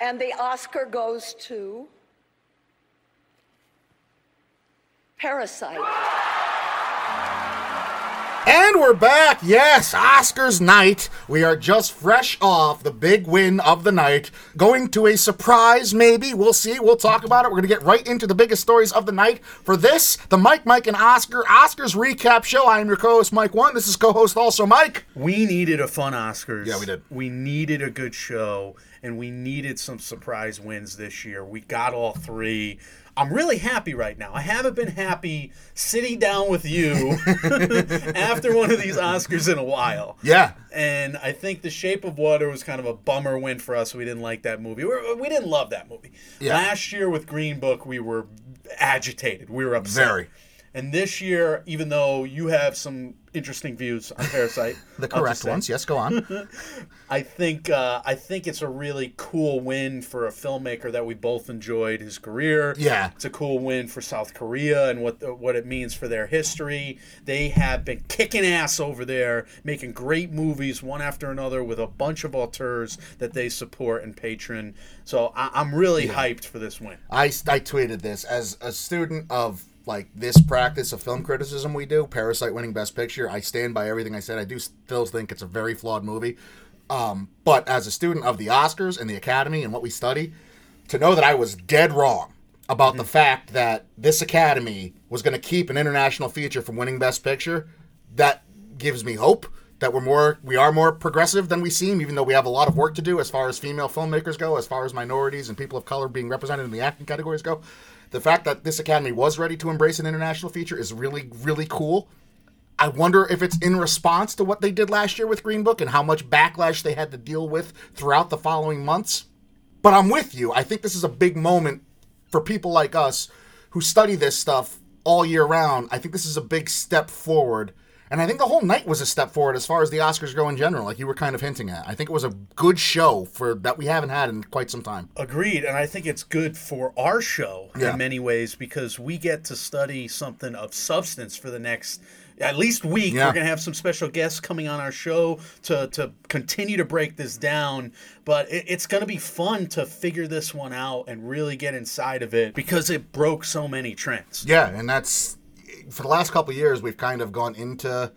And the Oscar goes to Parasite. And we're back. Yes, Oscars night. We are just fresh off the big win of the night. Going to a surprise, maybe. We'll see. We'll talk about it. We're going to get right into the biggest stories of the night. For this, the Mike, Mike, and Oscar Oscars recap show. I am your co host, Mike One. This is co host also Mike. We needed a fun Oscars. Yeah, we did. We needed a good show, and we needed some surprise wins this year. We got all three. I'm really happy right now. I haven't been happy sitting down with you after one of these Oscars in a while. Yeah. And I think The Shape of Water was kind of a bummer win for us. We didn't like that movie. We, we didn't love that movie. Yeah. Last year with Green Book, we were agitated. We were upset. Very. And this year, even though you have some interesting views on Parasite, The correct ones. Yes, go on. I think uh, I think it's a really cool win for a filmmaker that we both enjoyed his career. Yeah. it's a cool win for South Korea and what the, what it means for their history. They have been kicking ass over there, making great movies one after another with a bunch of auteurs that they support and patron. So I, I'm really hyped for this win. I, I tweeted this as a student of like this practice of film criticism we do parasite winning best picture i stand by everything i said. I do still think it's a very flawed movie. Um, but as a student of the oscars and the academy and what we study to know that i was dead wrong about the fact that this academy was going to keep an international feature from winning best picture that gives me hope that we're more we are more progressive than we seem even though we have a lot of work to do as far as female filmmakers go as far as minorities and people of color being represented in the acting categories go the fact that this academy was ready to embrace an international feature is really really cool. I wonder if it's in response to what they did last year with green book and how much backlash they had to deal with throughout the following months. But i'm with you. I think this is a big moment for people like us who study this stuff all year round, I think this is a big step forward. And I think the whole night was a step forward as far as the Oscars go in general, like you were kind of hinting at. I think it was a good show for that we haven't had in quite some time. Agreed, and I think it's good for our show Yeah. in many ways because we get to study something of substance for the next at least week. Yeah. We're gonna have some special guests coming on our show to to continue to break this down. But it, it's gonna be fun to figure this one out and really get inside of it because it broke so many trends. Yeah, and that's for the last couple of years we've kind of gone into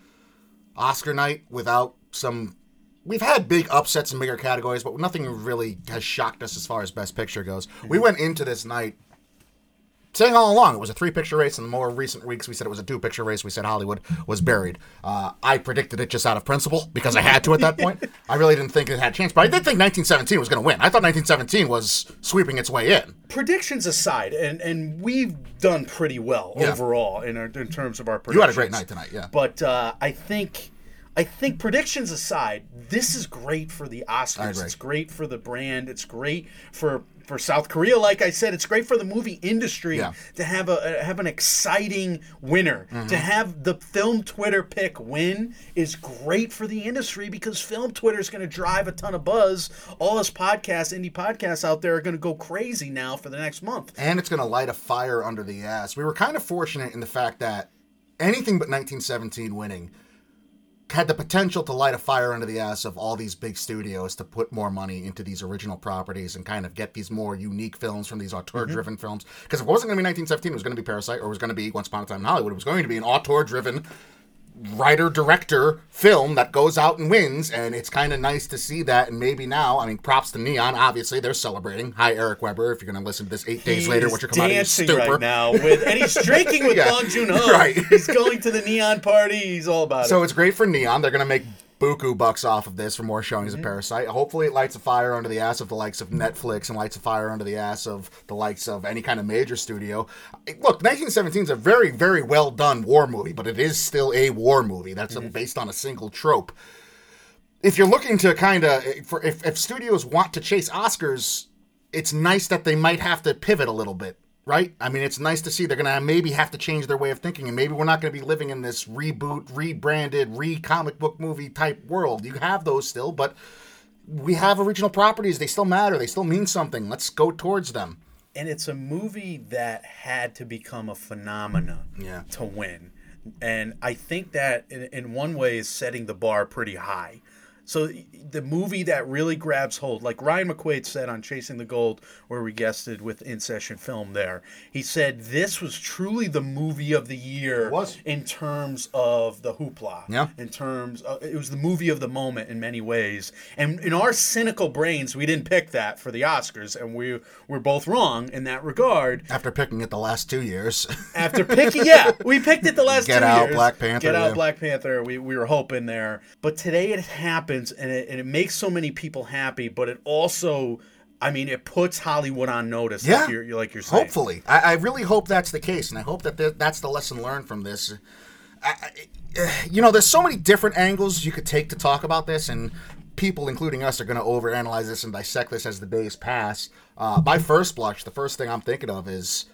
Oscar night without some we've had big upsets in bigger categories, but nothing really has shocked us as far as best picture goes. We mm-hmm. went into this night saying all along it was a three picture race. In the more recent weeks, we said it was a two picture race. We said Hollywood was buried. Uh, I predicted it just out of principle because I had to at that point. I really didn't think it had a chance, but I did think 1917 was going to win. I thought 1917 was sweeping its way in. Predictions aside, and and we've done pretty well Yeah. overall in our, in terms of our predictions. You had a great night tonight, yeah. But uh, I think, I think predictions aside, this is great for the Oscars. It's great for the brand. It's great for for South Korea. Like I said, it's great for the movie industry Yeah. Mm-hmm. to have a have an exciting winner. To have the film Twitter pick win is great for the industry because film Twitter is going to drive a ton of buzz. All us podcasts, indie podcasts out there are going to go crazy now for the next month. and it's going to light a fire under the ass. We were kind of fortunate in the fact that anything but 1917 winning had the potential to light a fire under the ass of all these big studios to put more money into these original properties and kind of get these more unique films from these mm-hmm. auteur-driven films. Because if it wasn't going to be 1917, it was going to be Parasite, or it was going to be Once Upon a Time in Hollywood. It was going to be an auteur-driven writer director film that goes out and wins and it's kind of nice to see that and maybe now i mean props to neon obviously they're celebrating hi eric weber if you're going to listen to this eight days He later what you're coming out of your dancing stupor right now with, and he's drinking with Yeah. Bong Joon Ho. Right. he's going to the neon party. He's all about it. so it's great for neon they're going to make buku bucks off of this for more showings Mm-hmm. of parasite. Hopefully it lights a fire under the ass of the likes of netflix and lights a fire under the ass of the likes of any kind of major studio. Look 1917 is a very very well done war movie but it is still a war movie. That's Mm-hmm. based on a single trope. If you're looking to kind of for if, if studios want to chase oscars it's nice that they might have to pivot a little bit right i mean it's nice to see they're gonna maybe have to change their way of thinking and maybe we're not gonna be living in this reboot rebranded re-comic book movie type world you have those still but we have original properties they still matter they still mean something let's go towards them and it's a movie that had to become a phenomenon Yeah. to win. And I think that in, in one way is setting the bar pretty high. So the movie that really grabs hold, like Ryan McQuaid said on Chasing the Gold, where we guested with In Session Film there, he said this was truly the movie of the year was. in terms of the hoopla. Yeah. In terms of, it was the movie of the moment in many ways. And in our cynical brains, we didn't pick that for the Oscars, and we were both wrong in that regard. After picking it the last two years. After picking, yeah, we picked it the last Get two Out, years. Black Panther, Get out, yeah. Black Panther. We, we were hoping there, but today it happens, and it, and it makes so many people happy. But it also, I mean, it puts Hollywood on notice. Yeah. like you're, like you're saying. Hopefully, I, I really hope that's the case, and I hope that th- that's the lesson learned from this. I, I, you know, there's so many different angles you could take to talk about this, and people, including us, are going to overanalyze this and dissect this as the days pass. Uh, by first blush, the first thing I'm thinking of is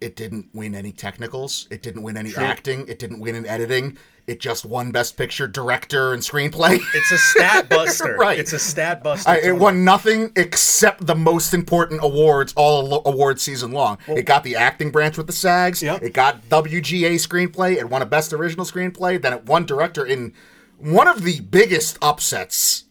it didn't win any technicals, it didn't win any acting, it didn't win in editing. It just won Best Picture, Director, and Screenplay. It's a stat buster. Right. It's a stat buster. I, it won nothing except the most important awards all award season long. it got the acting branch with the SAGs. Yep. It got WGA screenplay. It won a best original screenplay. Then it won director in one of the biggest upsets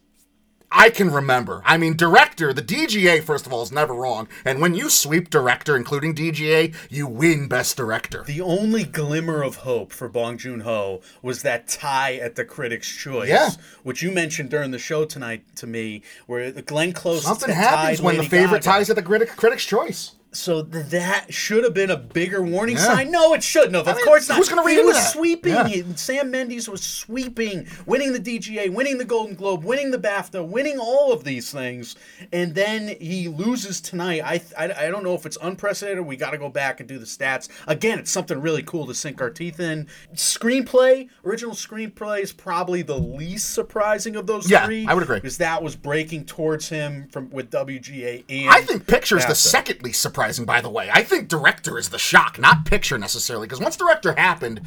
I can remember. I mean, director, the DGA, first of all, is never wrong. And when you sweep director, including DGA, you win best director. The only glimmer of hope for Bong Joon Ho was that tie at the Critics' Choice, Yeah. which you mentioned during the show tonight to me, where Glenn Close Something happens when the favorite Gaga. ties at the critic's choice. So th- that should have been a bigger warning Yeah. sign. No, it shouldn't have. Of mean, course not. who's gonna read He into was that? sweeping. Yeah. He- Sam Mendes was sweeping, winning the DGA, winning the Golden Globe, winning the BAFTA, winning all of these things, and then he loses tonight. I I, I don't know if it's unprecedented. We got to go back and do the stats again. It's something really cool to sink our teeth in. Screenplay, original screenplay is probably the least surprising of those Yeah, three. I would agree. because that was breaking towards him from with WGA and I think picture is the second least surprising, by the way. I think director is the shock, not picture necessarily. Because once director happened,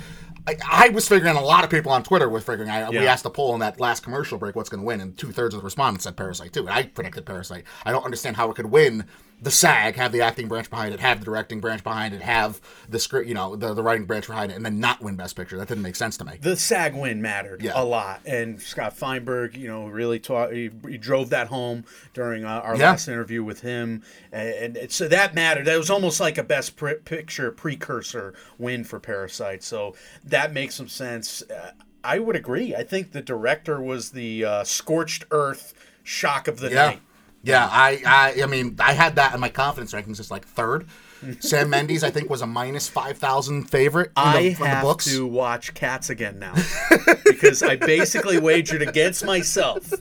I, I was figuring, a lot of people on Twitter were figuring, I, we asked the poll in that last commercial break what's going to win, and two thirds of the respondents said Parasite too. And I predicted Parasite. I don't understand how it could win the SAG, have the acting branch behind it, have the directing branch behind it, have the script, you know, the, the writing branch behind it, and then not win Best Picture. That didn't make sense to me. the SAG win mattered Yeah. a lot, and Scott Feinberg, you know, really taught. He, he drove that home during uh, our Yeah. last interview with him, and, and so that mattered. That was almost like a Best Picture precursor win for Parasite. So that makes some sense. Uh, I would agree. I think the director was the uh, scorched earth shock of the Yeah. night. Yeah, I, I I mean, I had that in my confidence rankings as like third. Sam Mendes, I think, was a minus 5,000 favorite in the, I the have books. to watch Cats again now because I basically wagered against myself,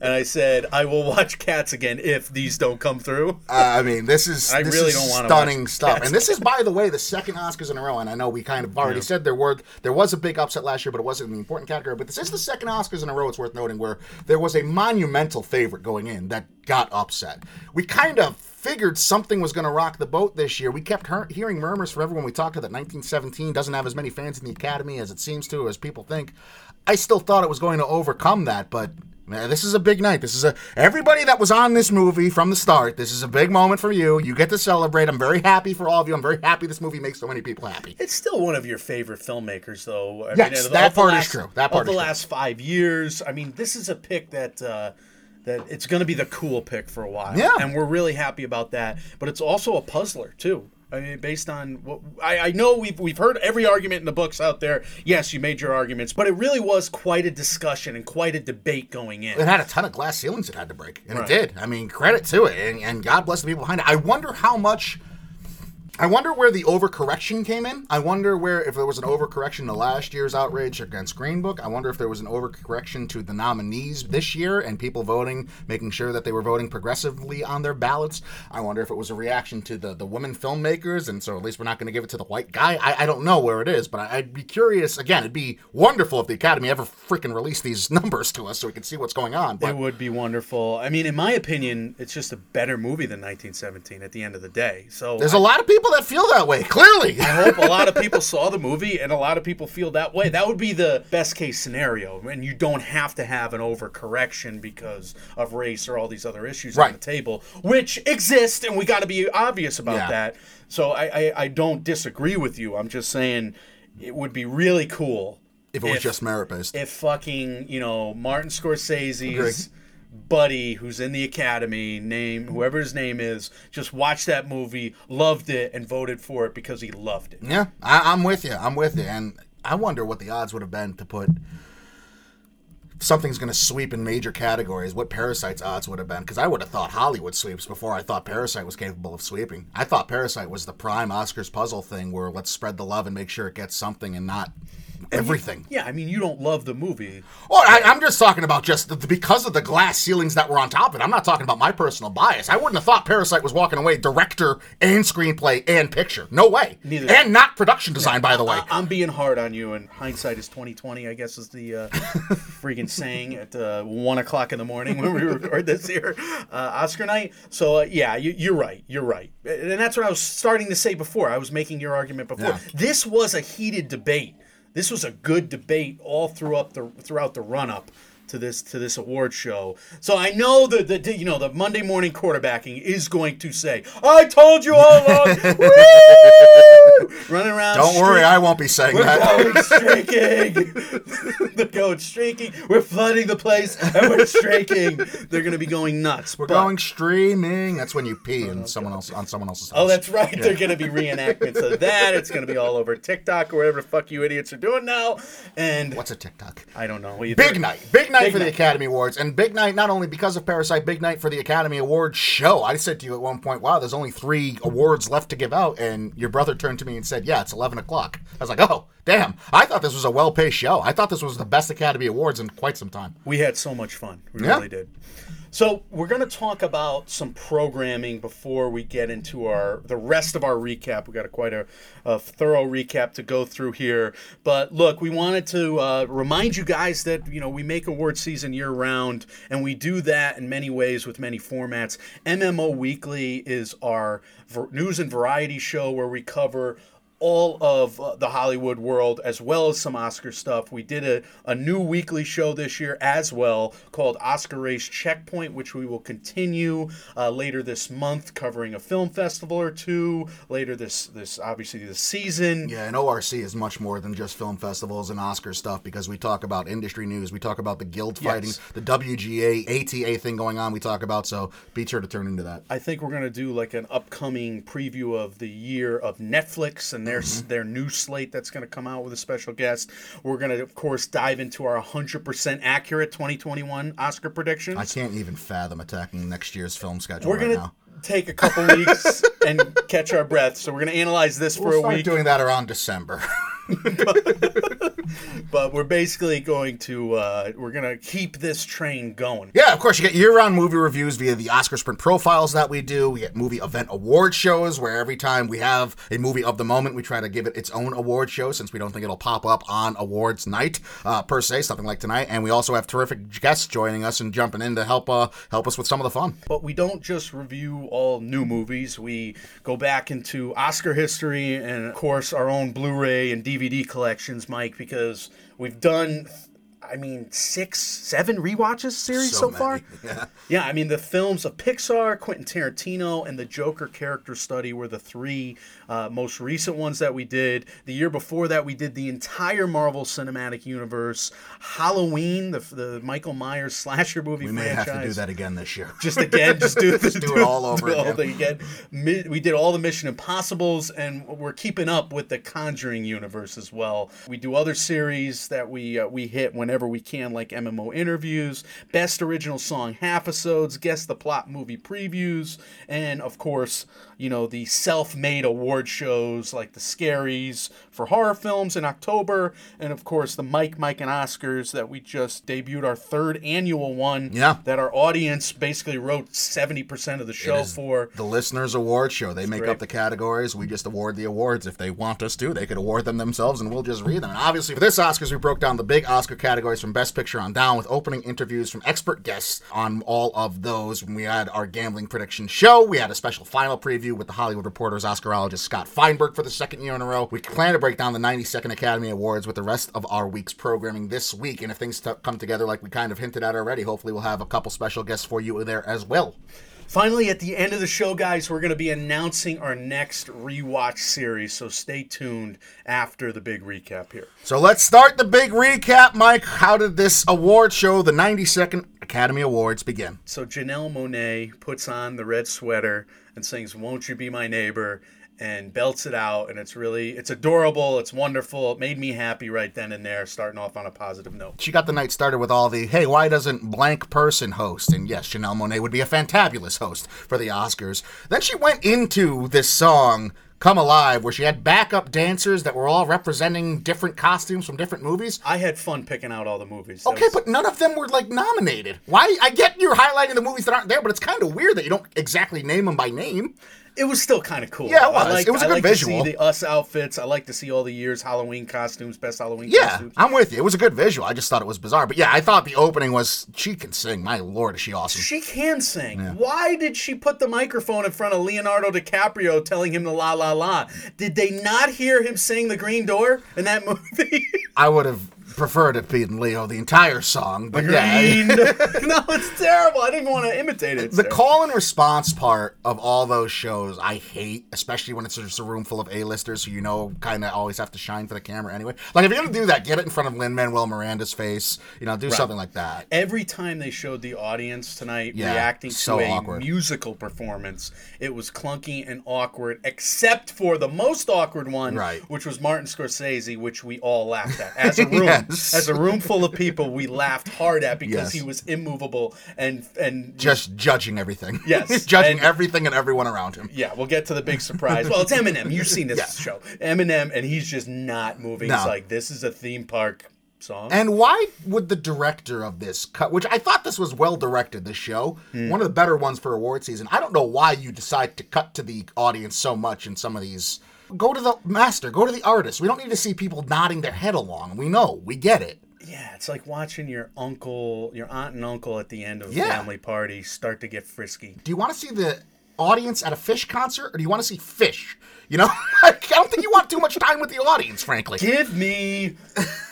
and I said I will watch Cats again if these don't come through. Uh, I mean, this is I this really is don't wanna stunning stuff. Cats. And this is, by the way, the second Oscars in a row. And I know we kind of already said there were there was a big upset last year, but it wasn't the important category. But this is the second Oscars in a row. It's worth noting where there was a monumental favorite going in that got upset. We kind of figured something was going to rock the boat this year. We kept hear- hearing murmurs forever everyone we talked to that 1917 doesn't have as many fans in the Academy as it seems to, as people think. I still thought it was going to overcome that, but Man, this is a big night. This is a everybody that was on this movie from the start. This is a big moment for you. You get to celebrate. I'm very happy for all of you. I'm very happy this movie makes so many people happy. It's still one of your favorite filmmakers, though. I Yes, of that part is true. That part of the true. last five years. I mean, this is a pick that uh, that it's going to be the cool pick for a while. Yeah. and we're really happy about that. But it's also a puzzler too. I mean, based on what I, I know, we've we've heard every argument in the books out there. Yes, you made your arguments, but it really was quite a discussion and quite a debate going in. It had a ton of glass ceilings it had to break, and Right. it did. I mean, credit to it, and, and God bless the people behind it. I wonder how much. I wonder where the overcorrection came in. I wonder where if there was an overcorrection to last year's outrage against Green Book. I wonder if there was an overcorrection to the nominees this year and people voting, making sure that they were voting progressively on their ballots. I wonder if it was a reaction to the the women filmmakers, and so at least we're not going to give it to the white guy. I, I don't know where it is, but I, I'd be curious. Again, it'd be wonderful if the Academy ever freaking released these numbers to us so we could see what's going on. But It would be wonderful. I mean, in my opinion, it's just a better movie than 1917 at the end of the day. So There's I- a lot of people that feel that way, clearly. I hope a lot of people saw the movie and a lot of people feel that way. That would be the best case scenario. And you don't have to have an overcorrection because of race or all these other issues on the table, which exist, and we got to be obvious about Yeah. that. So I, I, I don't disagree with you. I'm just saying it would be really cool If it was If- just merit based. if fucking you know Martin Scorsese's Agree. Buddy who's in the Academy name whoever his name is just watched that movie, loved it, and voted for it because he loved it. Yeah, I, I'm with you. I'm with you. And I wonder what the odds would have been to put something's going to sweep in major categories. What Parasite's odds would have been? Because I would have thought Hollywood sweeps before I thought Parasite was capable of sweeping. I thought Parasite was the prime Oscars puzzle thing where let's spread the love and make sure it gets something and not everything. Yeah, I mean you don't love the movie. Oh, I, I'm just talking about just the, because of the glass ceilings that were on top of it. I'm not talking about my personal bias. I wouldn't have thought Parasite was walking away director and screenplay and picture. No way. Neither. And not production design, by the way. I, am being hard on you, and hindsight is 2020. I guess is the uh, freaking saying at uh, one o'clock in the morning when we record this here, uh, Oscar night. So uh, yeah, you, you're right. You're right, and that's what I was starting to say before. I was making your argument before. Yeah. This was a heated debate. This was a good debate all throughout the throughout the run up to this to this award show. So I know that the you know the Monday morning quarterbacking is going to say, "I told you all along." Running around. Don't worry, I won't be saying we're that. going streaking. They're going streaking. We're flooding the place, and we're streaking. They're going to be going nuts. We're but- going streaming. That's when you pee in someone else on someone else's oh, house. Oh, that's right. They're going to be reenactments of that. It's going to be all over TikTok or whatever the fuck you idiots are doing now. And What's a TikTok? I don't know. Either. Big night. Big night Big for the. Academy Awards. And big night not only because of Parasite, big night for the Academy Awards show. I said to you at one point, wow, there's only three awards left to give out. And your brother turned to me and said, yeah, it's 11 o'clock. I was like, oh, damn. I thought this was a well paced show. I thought this was the best Academy Awards in quite some time. We had so much fun. We Yeah. really did. So we're going to talk about some programming before we get into our the rest of our recap. We got a quite a, a thorough recap to go through here. But look, we wanted to uh, remind you guys that you know we make award season year round, and we do that in many ways with many formats. MMO Weekly is our ver- news and variety show where we cover all of uh, the Hollywood world as well as some Oscar stuff. We did a, a new weekly show this year as well called Oscar Race Checkpoint, which we will continue uh, later this month, covering a film festival or two. Later this this obviously this season. Yeah, and ORC is much more than just film festivals and Oscar stuff because we talk about industry news. We talk about the guild fighting, Yes. the WGA, ATA thing going on. We talk about, so be sure to turn into that. I think we're gonna do like an upcoming preview of the year of Netflix and their mm-hmm. their new slate that's gonna come out with a special guest. We're gonna of course dive into our 100% accurate 2021 Oscar prediction. I can't even fathom attacking next year's film schedule We're right gonna now. take a couple weeks and catch our breath. So we're gonna analyze this for We'll a start week, doing that around December. but we're basically going to uh, we're gonna keep this train going. yeah, of course, you get year-round movie reviews via the Oscar Sprint profiles that we do. We get movie event award shows where every time we have a movie of the moment, we try to give it its own award show since we don't think it'll pop up on awards night uh, per se, something like tonight. And we also have terrific guests joining us and jumping in to help uh, help us with some of the fun. But we don't just review all new movies. We go back into Oscar history and, of course, our own Blu ray and DVD collections, Mike, because we've done, I mean, six, seven rewatches series so, many. far. Yeah. Yeah, I mean, the films of Pixar, Quentin Tarantino, and the Joker character study were the three uh, most recent ones that we did. The year before that, we did the entire Marvel Cinematic Universe, Halloween, the, the Michael Myers slasher movie We may franchise have to do that again this year. just again, just do, Just do it all over do again. again. We did all the Mission Impossibles, and we're keeping up with the Conjuring universe as well. We do other series that we uh, we hit whenever we can, like MMO interviews, best original song half episodes, guess the plot movie previews, and of course, you know the self-made award shows like the Scaries for horror films in October, and of course the Mike, Mike, and Oscars that we just debuted our third annual one Yeah. that our audience basically wrote 70% of the show for. the listeners award show. They make great. up the categories. We just award the awards. If they want us to, they could award them themselves, and we'll just read them. And obviously, for this Oscars, we broke down the big Oscar categories from Best Picture on down, with opening interviews from expert guests on all of those. When we had our gambling prediction show, we had a special final preview with the Hollywood Reporter's Oscarologist Scott Feinberg for the second year in a row. We plan to break down the 92nd Academy Awards with the rest of our week's programming this week. And if things t- come together like we kind of hinted at already, hopefully we'll have a couple special guests for you there as well. Finally, at the end of the show, guys, we're going to be announcing our next rewatch series. So stay tuned after the big recap here. So let's start the big recap, Mike. How did this award show, the 92nd Academy Awards, begin? So Janelle Monáe puts on the red sweater and sings "Won't You Be My Neighbor." and belts it out and it's really it's adorable it's wonderful it made me happy right then and there starting off on a positive note She got the night started with all the, hey, why doesn't blank person host? And yes, Janelle Monáe would be a fantabulous host for the Oscars. Then she went into this song, Come Alive, where she had backup dancers that were all representing different costumes from different movies. i had fun picking out all the movies That Okay, was- but none of them were like nominated. Why? I get you're highlighting the movies that aren't there, but it's kind of weird that you don't exactly name them by name. It was still kind of cool. Yeah, it I was. like- It was a I good like visual. To see the us outfits. I like to see all the years Halloween costumes, best Halloween Yeah, costumes. I'm with you. It was a good visual. I just thought it was bizarre. But yeah, I thought the opening was she can sing. My lord, is she awesome. She can sing. Why did she put the microphone in front of Leonardo DiCaprio telling him the la la la? Did they not hear him sing the Green Door in that movie? I would have preferred it being Leo the entire song, but yeah. No, it's terrible. I didn't want to imitate it. The terrible. call and response part of all those shows, I hate, especially when it's just a room full of A-listers who you know kind of always have to shine for the camera anyway. Like, if you're going to do that, get it in front of Lin Manuel Miranda's face. You know, do something like that. Every time they showed the audience tonight Yeah, reacting so to a awkward. musical performance, it was clunky and awkward, except for the most awkward one, Right. which was Martin Scorsese, which we all laughed at. As a room, Yes. as a room full of people, we laughed hard at Yes. because he was immovable and and Just judging everything. Yes, judging and- everything and everyone around him. yeah, we'll get to the big surprise. Well, it's Eminem. You've seen this show, Eminem, and he's just not moving. No. It's like this is a theme park song. And why would the director of this cut, which I thought this was well directed, this show, Hmm. one of the better ones for award season. I don't know why you decide to cut to the audience so much in some of these. Go to the master, go to the artist. We don't need to see people nodding their head along. We know, we get it. Yeah, it's like watching your uncle, your aunt and uncle at the end of a Yeah. family party start to get frisky. Do you want to see the audience at a Phish concert or do you want to see Phish? You know, I don't think you want too much time with the audience, frankly. Give me,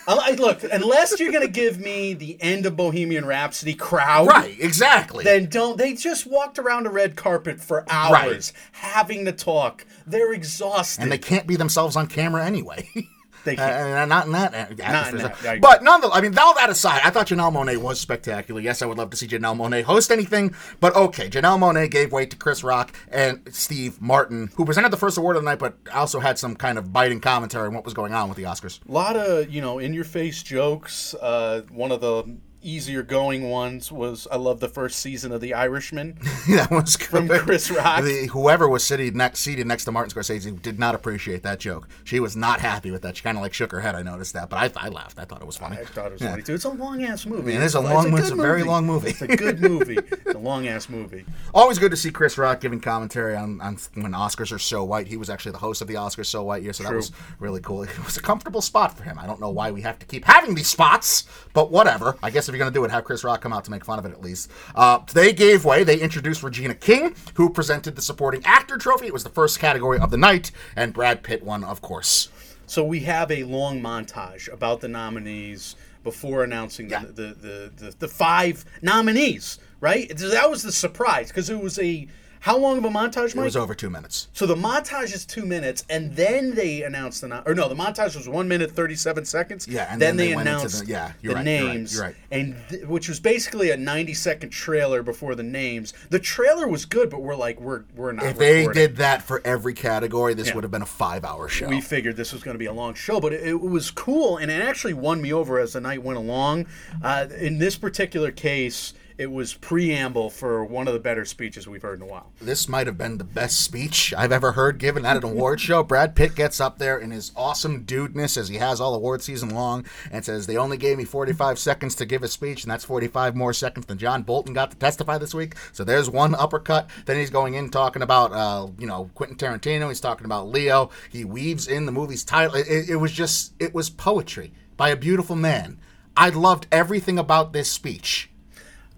I, look, unless you're gonna give me the end of Bohemian Rhapsody crowd, Right, exactly. Then don't. They just walked around a red carpet for hours, having to talk. They're exhausted. and they can't be themselves on camera anyway. They can't. Uh, not in that uh, in that, but nonetheless, I mean, all that aside, I thought Janelle Monáe was spectacular. Yes, I would love to see Janelle Monáe host anything, but okay, Janelle Monáe gave way to Chris Rock and Steve Martin, who presented the first award of the night, but also had some kind of biting commentary on what was going on with the Oscars. A lot of you know in your face jokes. Uh, one of the easier going ones was I love the first season of The Irishman. that was From. Chris Rock. The, whoever was sitting next, seated next to Martin Scorsese did not appreciate that joke. She was not happy with that. She kind of like shook her head. I noticed that, but I, I laughed. I thought it was funny. I thought it was funny too. It's a long ass movie. It is a It's long- good it's a very long movie. It's a good movie. It's a long ass movie. Always good to see Chris Rock giving commentary on, on when Oscars are so white. He was actually the host of the Oscars so white year, so that was really cool. It was a comfortable spot for him. I don't know why we have to keep having these spots, but whatever. I guess if you're gonna do it, have Chris Rock come out to make fun of it at least. Uh, they gave way. They introduced Regina King, who presented the supporting actor trophy. It was the first category of the night, and Brad Pitt won, of course. So we have a long montage about the nominees before announcing Yeah. the, the, the, the, the five nominees, right? That was the surprise because it was a how long of a montage, It was over two minutes. So the montage is two minutes, and then they announced the or no, the montage was one minute thirty seven seconds. Yeah, and then, then they, they announced the- yeah, the you're right, you're right, names, you're right. and th- which was basically a ninety second trailer before the names. The trailer was good, but we're like, we're we're not. If they did that for every category, this Yeah. would have been a five-hour show. we figured this was going to be a long show, but it, it was cool, and it actually won me over as the night went along. Uh, in this particular case, it was preamble for one of the better speeches we've heard in a while. this might have been the best speech I've ever heard given at an award show. Brad Pitt gets up there in his awesome dudeness, as he has all award season long, and says, They only gave me 45 seconds to give a speech, and that's 45 more seconds than John Bolton got to testify this week. So there's one uppercut. Then he's going in talking about, uh, you know, Quentin Tarantino. He's talking about Leo. He weaves in the movie's title. It, it, it was just, it was poetry by a beautiful man. I loved everything about this speech.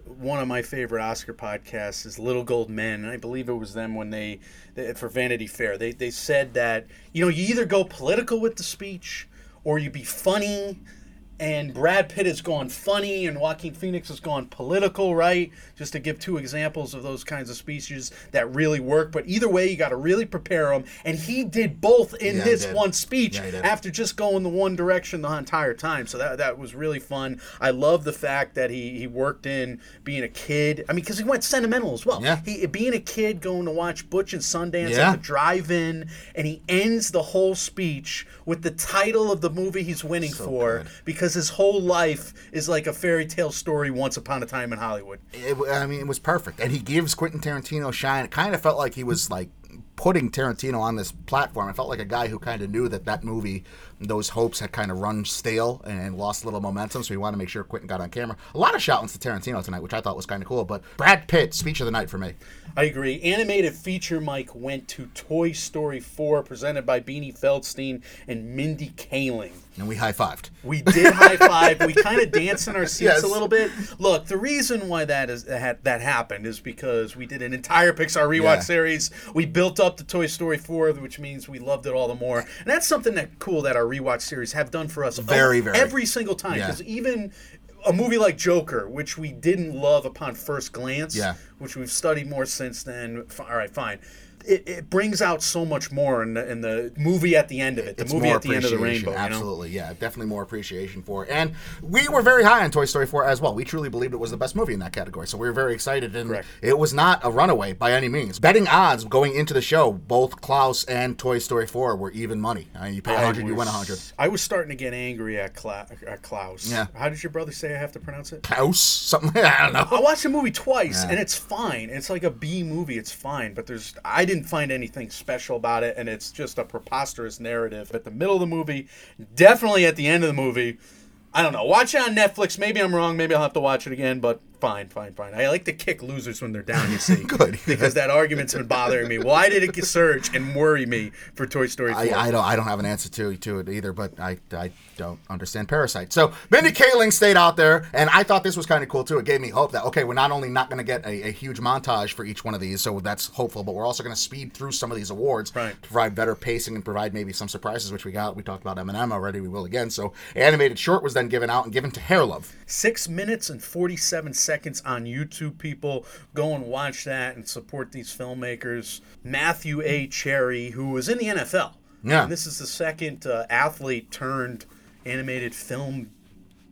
One of my favorite Oscar podcasts is Little Gold Men, and I believe it was them when they, they for Vanity Fair. They they said that you know you either go political with the speech or you be funny and Brad Pitt has gone funny, and Joaquin Phoenix has gone political, right? Just to give two examples of those kinds of speeches that really work. But either way, you got to really prepare them. And he did both in Yeah, this one speech Yeah, after just going the one direction the entire time. So that that was really fun. I love the fact that he he worked in being a kid. I mean, because he went sentimental as well. Yeah. He being a kid going to watch Butch and Sundance Yeah. at the drive-in, and he ends the whole speech with the title of the movie he's winning for good. because his whole life is like a fairy tale story. Once upon a time in Hollywood. it, I mean, it was perfect, and he gives Quentin Tarantino shine. It kind of felt like he was like putting Tarantino on this platform. It felt like a guy who kind of knew that that movie, those hopes had kind of run stale and, and lost a little momentum. So he wanted to make sure Quentin got on camera. A lot of shout outs to Tarantino tonight, which I thought was kind of cool. But Brad Pitt, speech of the night for me. I agree. Animated feature Mike went to Toy Story 4, presented by Beanie Feldstein and Mindy Kaling. And we high fived. We did high five. We kind of danced in our seats Yes. a little bit. Look, the reason why that is that, that happened is because we did an entire Pixar rewatch Yeah. series. We built up to Toy Story 4, which means we loved it all the more. And that's something that cool that our rewatch series have done for us Very, very. every single time. Yeah. Because even a movie like Joker, which we didn't love upon first glance, Yeah. which we've studied more since then. All right, fine. It, it brings out so much more in the, in the movie at the end of it. The It's movie at the end of the rainbow. You know? Absolutely, yeah, definitely more appreciation for it. And we were very high on Toy Story 4 as well. We truly believed it was the best movie in that category, so we were very excited. And Correct. it was not a runaway by any means. Betting odds going into the show, both Klaus and Toy Story 4 were even money. I mean, you pay 100, you win 100. I was starting to get angry at, Cla- at Klaus. Yeah. How did your brother say I have to pronounce it? Klaus, something I don't know. I watched the movie twice, Yeah. and it's fine. It's like a B movie. It's fine, but there's I didn't find anything special about it, and it's just a preposterous narrative. At the middle of the movie, definitely at the end of the movie. I don't know. Watch it on Netflix. Maybe I'm wrong. Maybe I'll have to watch it again. But fine, fine, fine. I like to kick losers when they're down. You see, Good. because that argument's been bothering me. Why did it surge and worry me for Toy Story 4? I, I don't I don't have an answer to to it either, but I, I don't understand Parasite. So Mindy Kaling stayed out there, and I thought this was kind of cool too. It gave me hope that okay, we're not only not going to get a, a huge montage for each one of these, so that's hopeful, but we're also going to speed through some of these awards Right. to provide better pacing and provide maybe some surprises, which we got. We talked about Eminem already. We will again. So animated short was then given out and given to Hair Love. Six minutes and 47 seconds on YouTube, people. Go and watch that and support these filmmakers. Matthew A. Cherry, who was in the NFL. Yeah. And this is the second uh, athlete turned animated film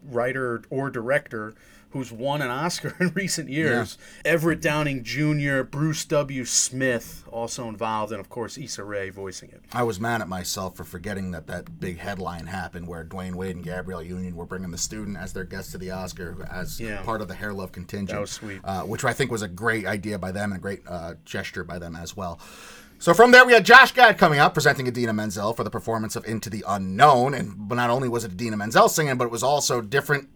writer or director who's won an Oscar in recent years. Everett Downing Jr., Bruce W. Smith also involved, and of course Issa Rae voicing it. I was mad at myself for forgetting that that big headline happened where Dwyane Wade and Gabrielle Union were bringing the student as their guest to the Oscar as Yeah. part of the Hair Love contingent. That was sweet. Uh, which I think was a great idea by them and a great uh, gesture by them as well. So from there, we had Josh Gad coming out presenting Idina Menzel for the performance of Into the Unknown, and not only was it Idina Menzel singing, but it was also different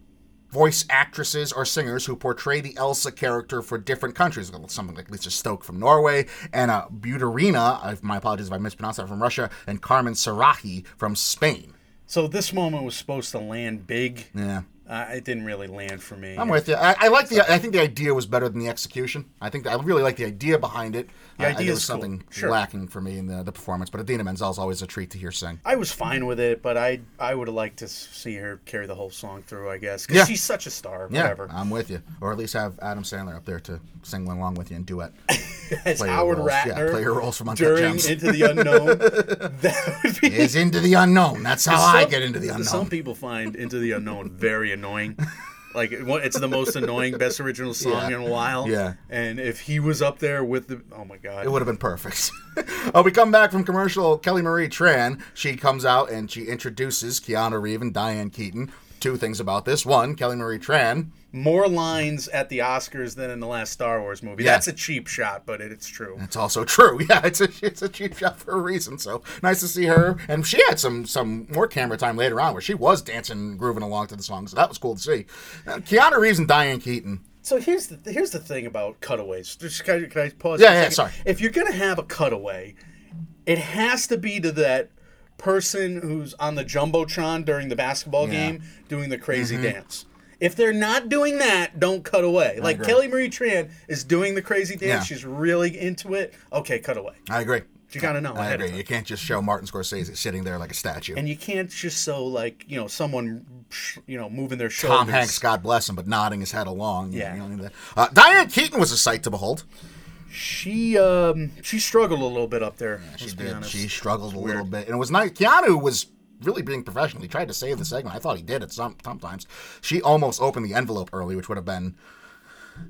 voice actresses or singers who portray the Elsa character for different countries. Something like Lisa Stokke from Norway, Anna Buterina, my apologies if I mispronounced that, from Russia, and Carmen Sarahi from Spain. So this moment was supposed to land big. Yeah. Uh, it didn't really land for me. I'm with you. I, I like the. I think the idea was better than the execution. I think I really like the idea behind it. The I- I, idea there is was cool. something Sure. lacking for me in the, the performance, but Idina Menzel's always a treat to hear sing. I was fine with it, but I I would have liked to see her carry the whole song through. I guess because Yeah. she's such a star. Yeah, Whatever. I'm with you. Or at least have Adam Sandler up there to sing along with you and duet. As play Howard roles. Yeah, Ratner play your roles from during. Into the Unknown. that would be. is into the unknown. That's how I get into the unknown. Some people find Into the Unknown very annoying. Like it's the most annoying best original song Yeah. in a while. Yeah. And if he was up there with the, oh my god, It would have been perfect. oh, we come back from commercial. Kelly Marie Tran. She comes out and she introduces Keanu Reeves and Diane Keaton. Two things about this. One, Kelly Marie Tran. more lines at the Oscars than in the last Star Wars movie. Yeah. That's a cheap shot, but it, it's true. It's also true. Yeah, it's a it's a cheap shot for a reason. So nice to see her. And she had some some more camera time later on where she was dancing, and grooving along to the song. So that was cool to see. Uh, Keanu Reeves and Diane Keaton. So here's the here's the thing about cutaways. Just can I, can I pause? Yeah, yeah, sorry. If you're gonna have a cutaway, it has to be to that person who's on the jumbotron during the basketball Yeah. Mm-hmm. game doing the crazy dance. If they're not doing that, don't cut away. Like agree. Kelly Marie Tran is doing the crazy dance. Yeah. She's really into it. Okay, cut away. I agree. You gotta know I agree. You can't just show Martin Scorsese sitting there like a statue. And you can't just show like you know someone you know, moving their shoulders. Tom Hanks, God bless him, but nodding his head along. Yeah. You know, uh, Diane Keaton was a sight to behold. She um she struggled a little bit up there. She let's did. honest. She struggled a little bit, and it was nice. Keanu was really being professional. He tried to save the segment. I thought he did at some sometimes. She almost opened the envelope early, which would have been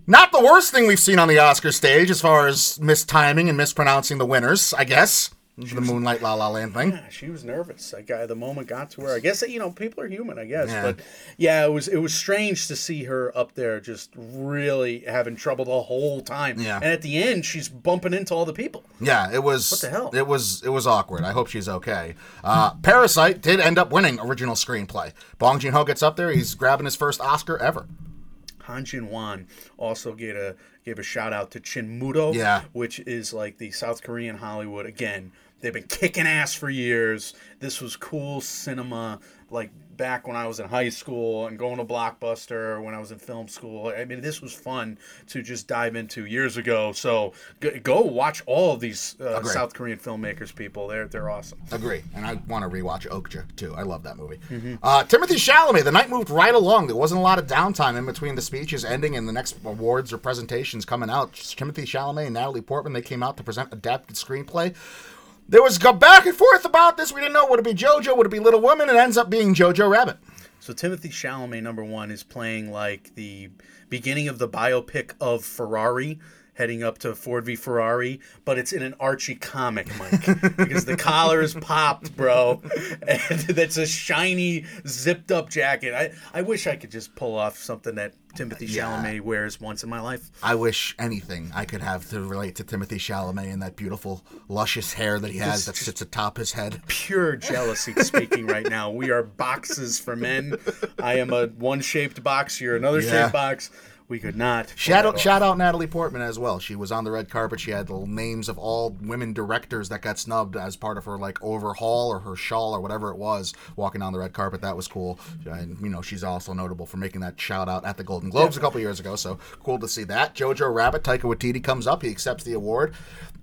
not the worst thing we've seen on the Oscar stage as far as mistiming and mispronouncing the winners. I guess the Moonlight La La Land thing. Yeah, she was nervous. Like uh, the moment got to her. I guess you know people are human. I guess, Yeah. but yeah, it was it was strange to see her up there just really having trouble the whole time. Yeah. and at the end, she's bumping into all the people. Yeah, it was. What the hell? It was. It was awkward. I hope she's okay. Uh, Parasite did end up winning original screenplay. Bong Joon Ho gets up there. He's grabbing his first Oscar ever. Han Jin Wan also gave a gave a shout out to Chungmuro, Yeah. which is like the South Korean Hollywood. Again, they've been kicking ass for years. This was cool cinema, like back when I was in high school and going to Blockbuster when I was in film school. I mean, this was fun to just dive into years ago. So go, go watch all of these uh, South Korean filmmakers. People, they're they're awesome. Agree. And I want to rewatch Okja too. I love that movie. Mm-hmm. Uh, Timothée Chalamet. The night moved right along. There wasn't a lot of downtime in between the speeches ending and the next awards or presentations coming out. Timothée Chalamet and Natalie Portman. They came out to present adapted screenplay. There was go back and forth about this. We didn't know would it be JoJo, would it be Little Women. It ends up being Jojo Rabbit. So Timothée Chalamet, number one, is playing like the beginning of the biopic of Ferrari, heading up to Ford v Ferrari, but it's in an Archie comic, Mike, because the collar is popped, bro, and that's a shiny, zipped up jacket. I, I wish I could just pull off something that Timothée Yeah. Chalamet wears once in my life. I wish anything I could have to relate to Timothée Chalamet and that beautiful, luscious hair that he has that sits atop his head. Pure jealousy speaking right now. We are boxes for men. I am a one-shaped box. You're another Yeah. shaped box. We could not. Shout out, shout out Natalie Portman as well. She was on the red carpet. She had the names of all women directors that got snubbed as part of her like overhaul or her shawl or whatever it was. Walking on the red carpet, that was cool. And you know she's also notable for making that shout out at the Golden Globes a couple years ago. So cool to see that. Jojo Rabbit, Taika Waititi comes up. He accepts the award.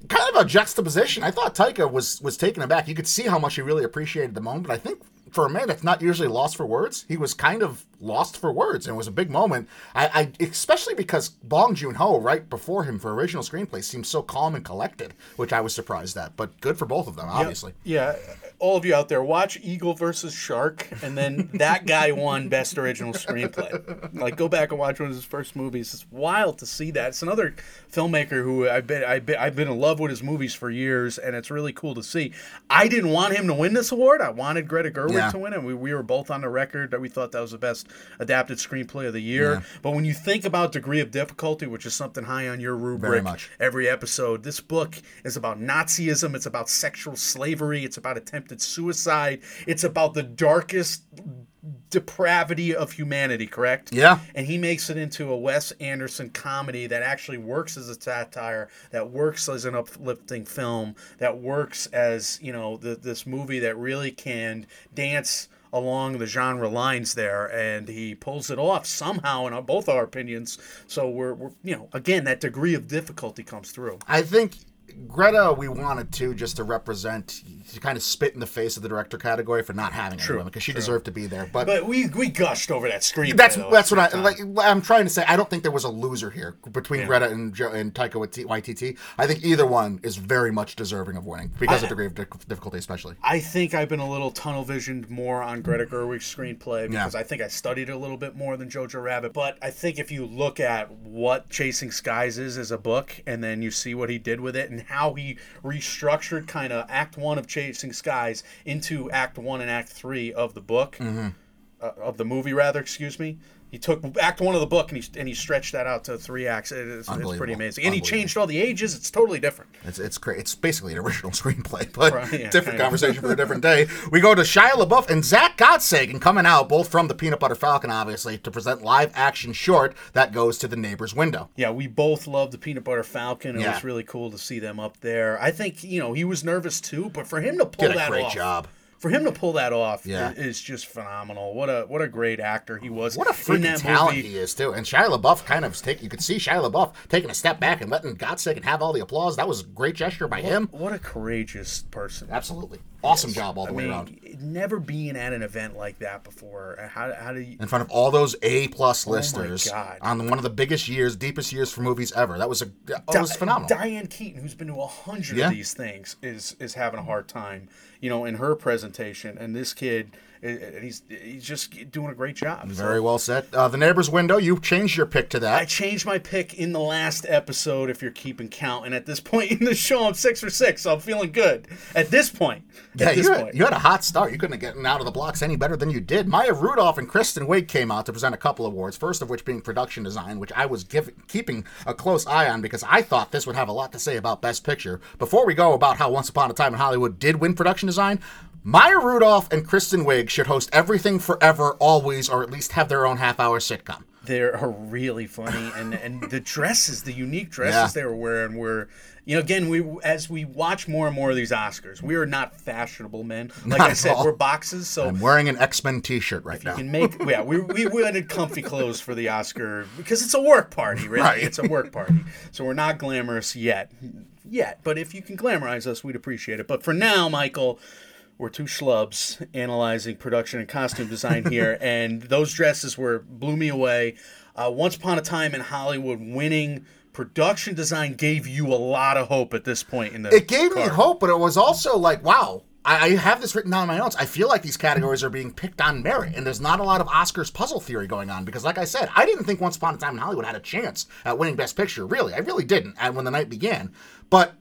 Kind of a juxtaposition. I thought Taika was was taken aback. You could see how much he really appreciated the moment. But I think for a man that's not usually lost for words, he was kind of lost for words, and it was a big moment. I, I especially because Bong Joon Ho, right before him for original screenplay, seemed so calm and collected, which I was surprised at. But good for both of them, obviously. Yeah, all of you out there, watch Eagle versus Shark, and then that guy won Best Original Screenplay. Like, go back and watch one of his first movies. It's wild to see that. It's another filmmaker who I've been I've been, I've been in love with his movies for years, and it's really cool to see. I didn't want him to win this award. I wanted Greta Gerwig Yeah. to win, and we, we were both on the record that we thought that was the best adapted screenplay of the year. Yeah. But when you think about degree of difficulty, which is something high on your rubric, every episode. This book is about Nazism. It's about sexual slavery. It's about attempted suicide. It's about the darkest depravity of humanity, correct? Yeah. And he makes it into a Wes Anderson comedy that actually works as a satire, that works as an uplifting film, that works as, you know, the, this movie that really can dance along the genre lines there and he pulls it off somehow in our, both our opinions so we're, we're you know again that degree of difficulty comes through I think Greta, we wanted to just to represent, to kind of spit in the face of the director category for not having True, because she true. deserved to be there. But, but we we gushed over that screen that's though, that's what I like. I'm trying to say. I don't think there was a loser here between Greta and jo- and Taika Waiti- Waititi. I think either one is very much deserving of winning because of degree of difficulty, especially. I think I've been a little tunnel visioned more on Greta Gerwig's screenplay because I think I studied it a little bit more than Jojo Rabbit. But I think if you look at what Caging Skies is as a book, and then you see what he did with it and how he restructured kind of Act One of Caging Skies into Act One and Act Three of the book, Mm-hmm. uh, of the movie rather. Excuse me. He took Act One of the book and he and he stretched that out to three acts. It is, it's pretty amazing, and he changed all the ages. It's totally different. It's it's great. It's basically an original screenplay, but Right, yeah, different conversation for a different day. We go to Shia LaBeouf and Zach Gottsagen coming out, both from the Peanut Butter Falcon, obviously, to present live action short that goes to the neighbor's window. Yeah, we both love the Peanut Butter Falcon. It Yeah. was really cool to see them up there. I think you know he was nervous too, but for him to pull Did a that great off, job. For him to pull that off Yeah. is just phenomenal. What a what a great actor he was. What a freaking talent movie. he is too. And Shia LaBeouf kind of take you could see Shia LaBeouf taking a step back and letting Gottsagen have all the applause. That was a great gesture by him. What a courageous person. Absolutely. Awesome job all the I way mean, around. never being at an event like that before. Uh, how, how do you? In front of all those A plus oh listers Oh on one of the biggest years, deepest years for movies ever. That was a that was phenomenal. Diane Keaton, who's been to a hundred Yeah. of these things, is is having a hard time, you know, in her presentation. And this kid, i- he's he's just doing a great job. So Very well said. Uh, the neighbor's window. You changed your pick to that. I changed my pick in the last episode, if you're keeping count. And at this point in the show, I'm six for six, so I'm feeling good. At this point, Yeah, at this you had, point, you had a hot start. You couldn't have gotten out of the blocks any better than you did. Maya Rudolph and Kristen Wiig came out to present a couple awards. First of which being production design, which I was give, keeping a close eye on because I thought this would have a lot to say about Best Picture. Before we go about how Once Upon a Time in Hollywood did win production design, Maya Rudolph and Kristen Wiig should host Everything Forever, Always, or at least have their own half-hour sitcom. they're really funny, and and the dresses, the unique dresses Yeah. they were wearing were. You know, again, we as we watch more and more of these Oscars, we are not fashionable men. Like Not I said, all. we're boxes, so I'm wearing an X-Men T-shirt right you now. can make yeah we, we wanted comfy clothes for the oscar because it's a work party really Right. it's a work party so we're not glamorous yet yet but if you can glamorize us we'd appreciate it but for now michael we're two schlubs analyzing production and costume design here and those dresses were blew me away uh, once upon a time in hollywood winning production design gave you a lot of hope at this point in the It gave me hope, but it was also like, wow. I I have this written down in my notes. I feel like these categories are being picked on merit, and there's not a lot of Oscars puzzle theory going on because, like I said, I didn't think Once Upon a Time in Hollywood had a chance at winning Best Picture. Really, I really didn't. And when the night began, but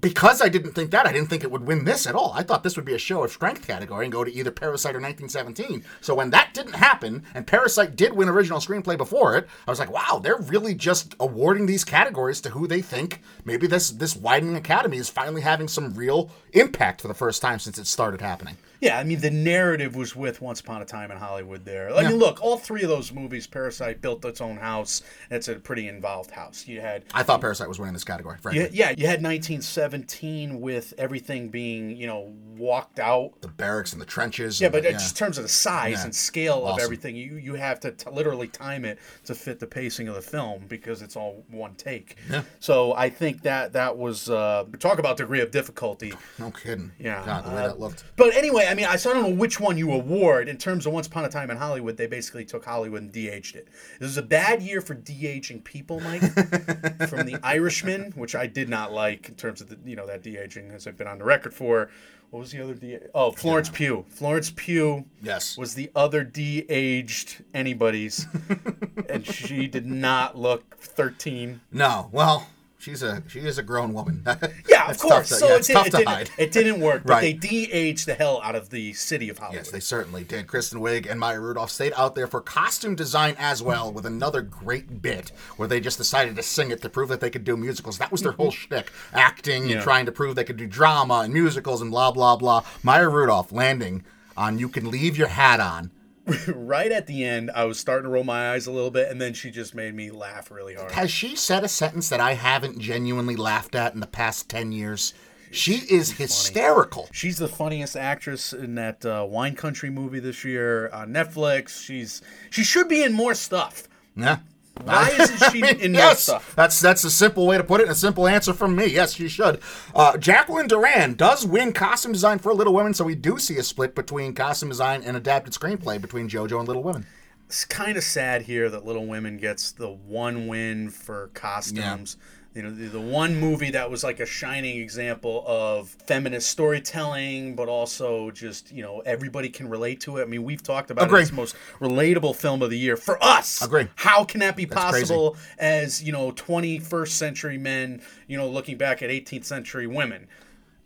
because I didn't think that, I didn't think it would win this at all. I thought this would be a show of strength category and go to either Parasite or 1917. So when that didn't happen, and Parasite did win original screenplay before it, I was like, wow, they're really just awarding these categories to who they think maybe this this widening academy is finally having some real impact for the first time since it started happening. Yeah, I mean the narrative was with Once Upon a Time in Hollywood. There, I mean, look, all three of those movies, Parasite built its own house. It's a pretty involved house. You had, I thought Parasite was winning this category, frankly. yeah, you had 1917 with everything being, you know, walked out. The barracks and the trenches. Yeah, but the- just in terms of the size Yeah. and scale of everything, you you have to t- literally time it to fit the pacing of the film because it's all one take. Yeah. So I think that that was uh, talk about degree of difficulty. no kidding. Yeah. God, the way uh, that looked. But anyway, I mean, I, so I don't know which one you award. In terms of Once Upon a Time in Hollywood, they basically took Hollywood and de-aged it. This was a bad year for de-aging people, Mike. from The Irishman, which I did not like in terms of the, you know, that de-aging, as I've been on the record for. What was the other D? Oh, Florence Pugh. Florence Pugh Yes. was the other de-aged anybody's, and she did not look 13. No, well, she's a she is a grown woman. Yeah, of course. To, so yeah, it, did, tough it, to didn't, hide. it didn't work, but Right. they de-aged the hell out of the city of Hollywood. Yes, they certainly did. Kristen Wiig and Maya Rudolph stayed out there for costume design as well, with another great bit where they just decided to sing it to prove that they could do musicals. That was their whole mm-hmm. shtick, acting Yeah. and trying to prove they could do drama and musicals and blah blah blah. Maya Rudolph landing on "You Can Leave Your Hat On." right at the end, I was starting to roll my eyes a little bit, and then she just made me laugh really hard. Has she said a sentence that I haven't genuinely laughed at in the past ten years? She is hysterical. She's the funniest actress in that uh, Wine Country movie this year on Netflix. She's she should be in more stuff. Yeah. Why isn't she in more yes, stuff? that's that's a simple way to put it, and a simple answer from me. Yes, she should. Uh, Jacqueline Duran does win costume design for Little Women, so we do see a split between costume design and adapted screenplay between JoJo and Little Women. It's kind of sad here that Little Women gets the one win for costumes. You know, the, the one movie that was like a shining example of feminist storytelling, but also just, you know, everybody can relate to it. I mean, we've talked about Agree. it. It's the most relatable film of the year for us. Agree. How can that be crazy. possible as, you know, 21st century men, you know, looking back at 18th century women?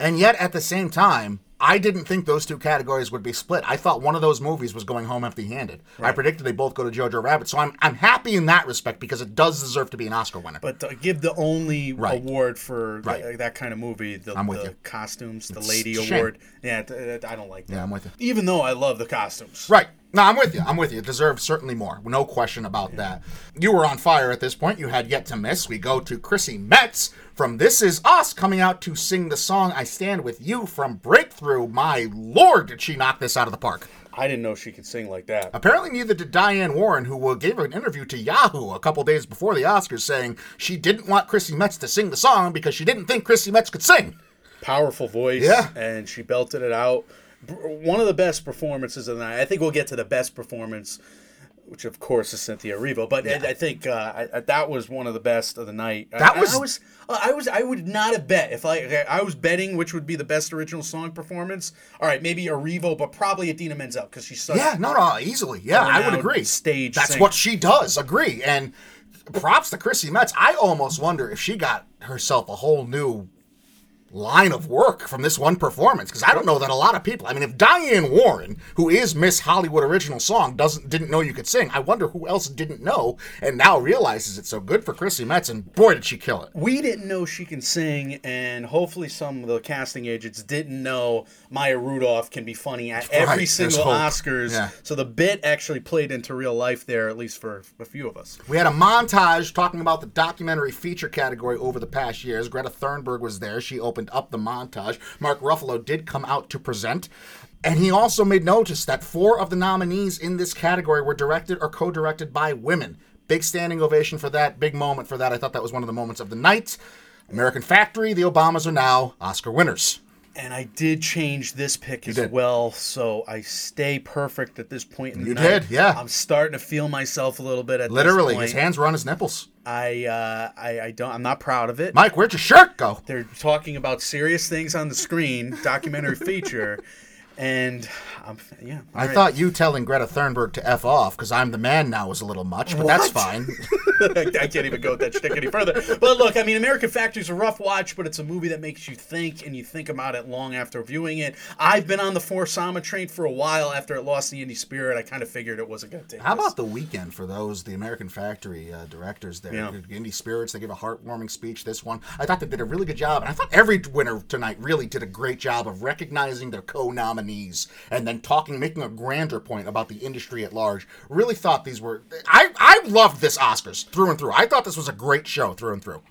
And yet, at the same time, I didn't think those two categories would be split. I thought one of those movies was going home empty-handed. I predicted they both go to Jojo Rabbit, so I'm I'm happy in that respect because it does deserve to be an Oscar winner. But to give the only Right. award for Right. that, that kind of movie, the, the costumes, the It's lady award, yeah, th- th- I don't like that. yeah, I'm with you. Even though I love the costumes, Right. No, I'm with you. I'm with you. It deserves certainly more. No question about that. You were on fire at this point. You had yet to miss. We go to Chrissy Metz from This Is Us coming out to sing the song I Stand With You from Breakthrough. My lord, did she knock this out of the park. I didn't know she could sing like that. Apparently, neither did Diane Warren, who gave an interview to Yahoo a couple days before the Oscars saying she didn't want Chrissy Metz to sing the song because she didn't think Chrissy Metz could sing. Powerful voice, Yeah. and she belted it out. One of the best performances of the night. I think we'll get to the best performance, which of course is Cynthia Erivo. But I, I think uh, I, I- that was one of the best of the night. That I, was- I was uh, I was I would not have bet if I I was betting which would be the best original song performance. All right, maybe Erivo, but probably Idina Menzel because she's such Yeah, no, no, easily. Yeah, I would agree. stage That's singer. what she does. Agree. And props to Chrissy Metz. I almost wonder if she got herself a whole new line of work from this one performance because I don't know that a lot of people. I mean, if Diane Warren, who is Miss Hollywood Original Song, doesn't didn't know you could sing, I wonder who else didn't know and now realizes it. So good for Chrissy Metz, and boy, did she kill it. we didn't know she can sing, and hopefully some of the casting agents didn't know Maya Rudolph can be funny at every Right, single. Oscars. Yeah. So the bit actually played into real life there, at least for a few of us. We had a montage talking about the documentary feature category over the past years. Greta Thunberg was there. She opened up the montage. Mark Ruffalo did come out to present. And he also made notice that four of the nominees in this category were directed or co directed by women. Big standing ovation for that, big moment for that. I thought that was one of the moments of the night. American Factory, the Obamas are now Oscar winners. And I did change this pick as did. well, so I stay perfect at this point in the You night. did, yeah. I'm starting to feel myself a little bit at Literally, his hands were on his nipples. I, uh, I, I don't. I'm not proud of it. Mike, where'd your shirt go? They're talking about serious things on the screen, documentary feature, and I'm yeah. I right. thought you telling Greta Thunberg to F off because I'm the man now was a little much, but that's fine. I can't even go with that shtick any further. But look, I mean, American Factory's a rough watch, but it's a movie that makes you think, and you think about it long after viewing it. I've been on the For Sama train for a while after it lost the indie spirit. I kind of figured it wasn't going to take. How this. about the weekend for those the American Factory uh, directors there? Yeah. Indie Spirits, they give a heartwarming speech. This one, I thought they did a really good job, and I thought every winner tonight really did a great job of recognizing their co-nominees and then talking, making a grander point about the industry at large. Really thought these were. I I loved this Oscars through and through. I thought this was a great show through and through.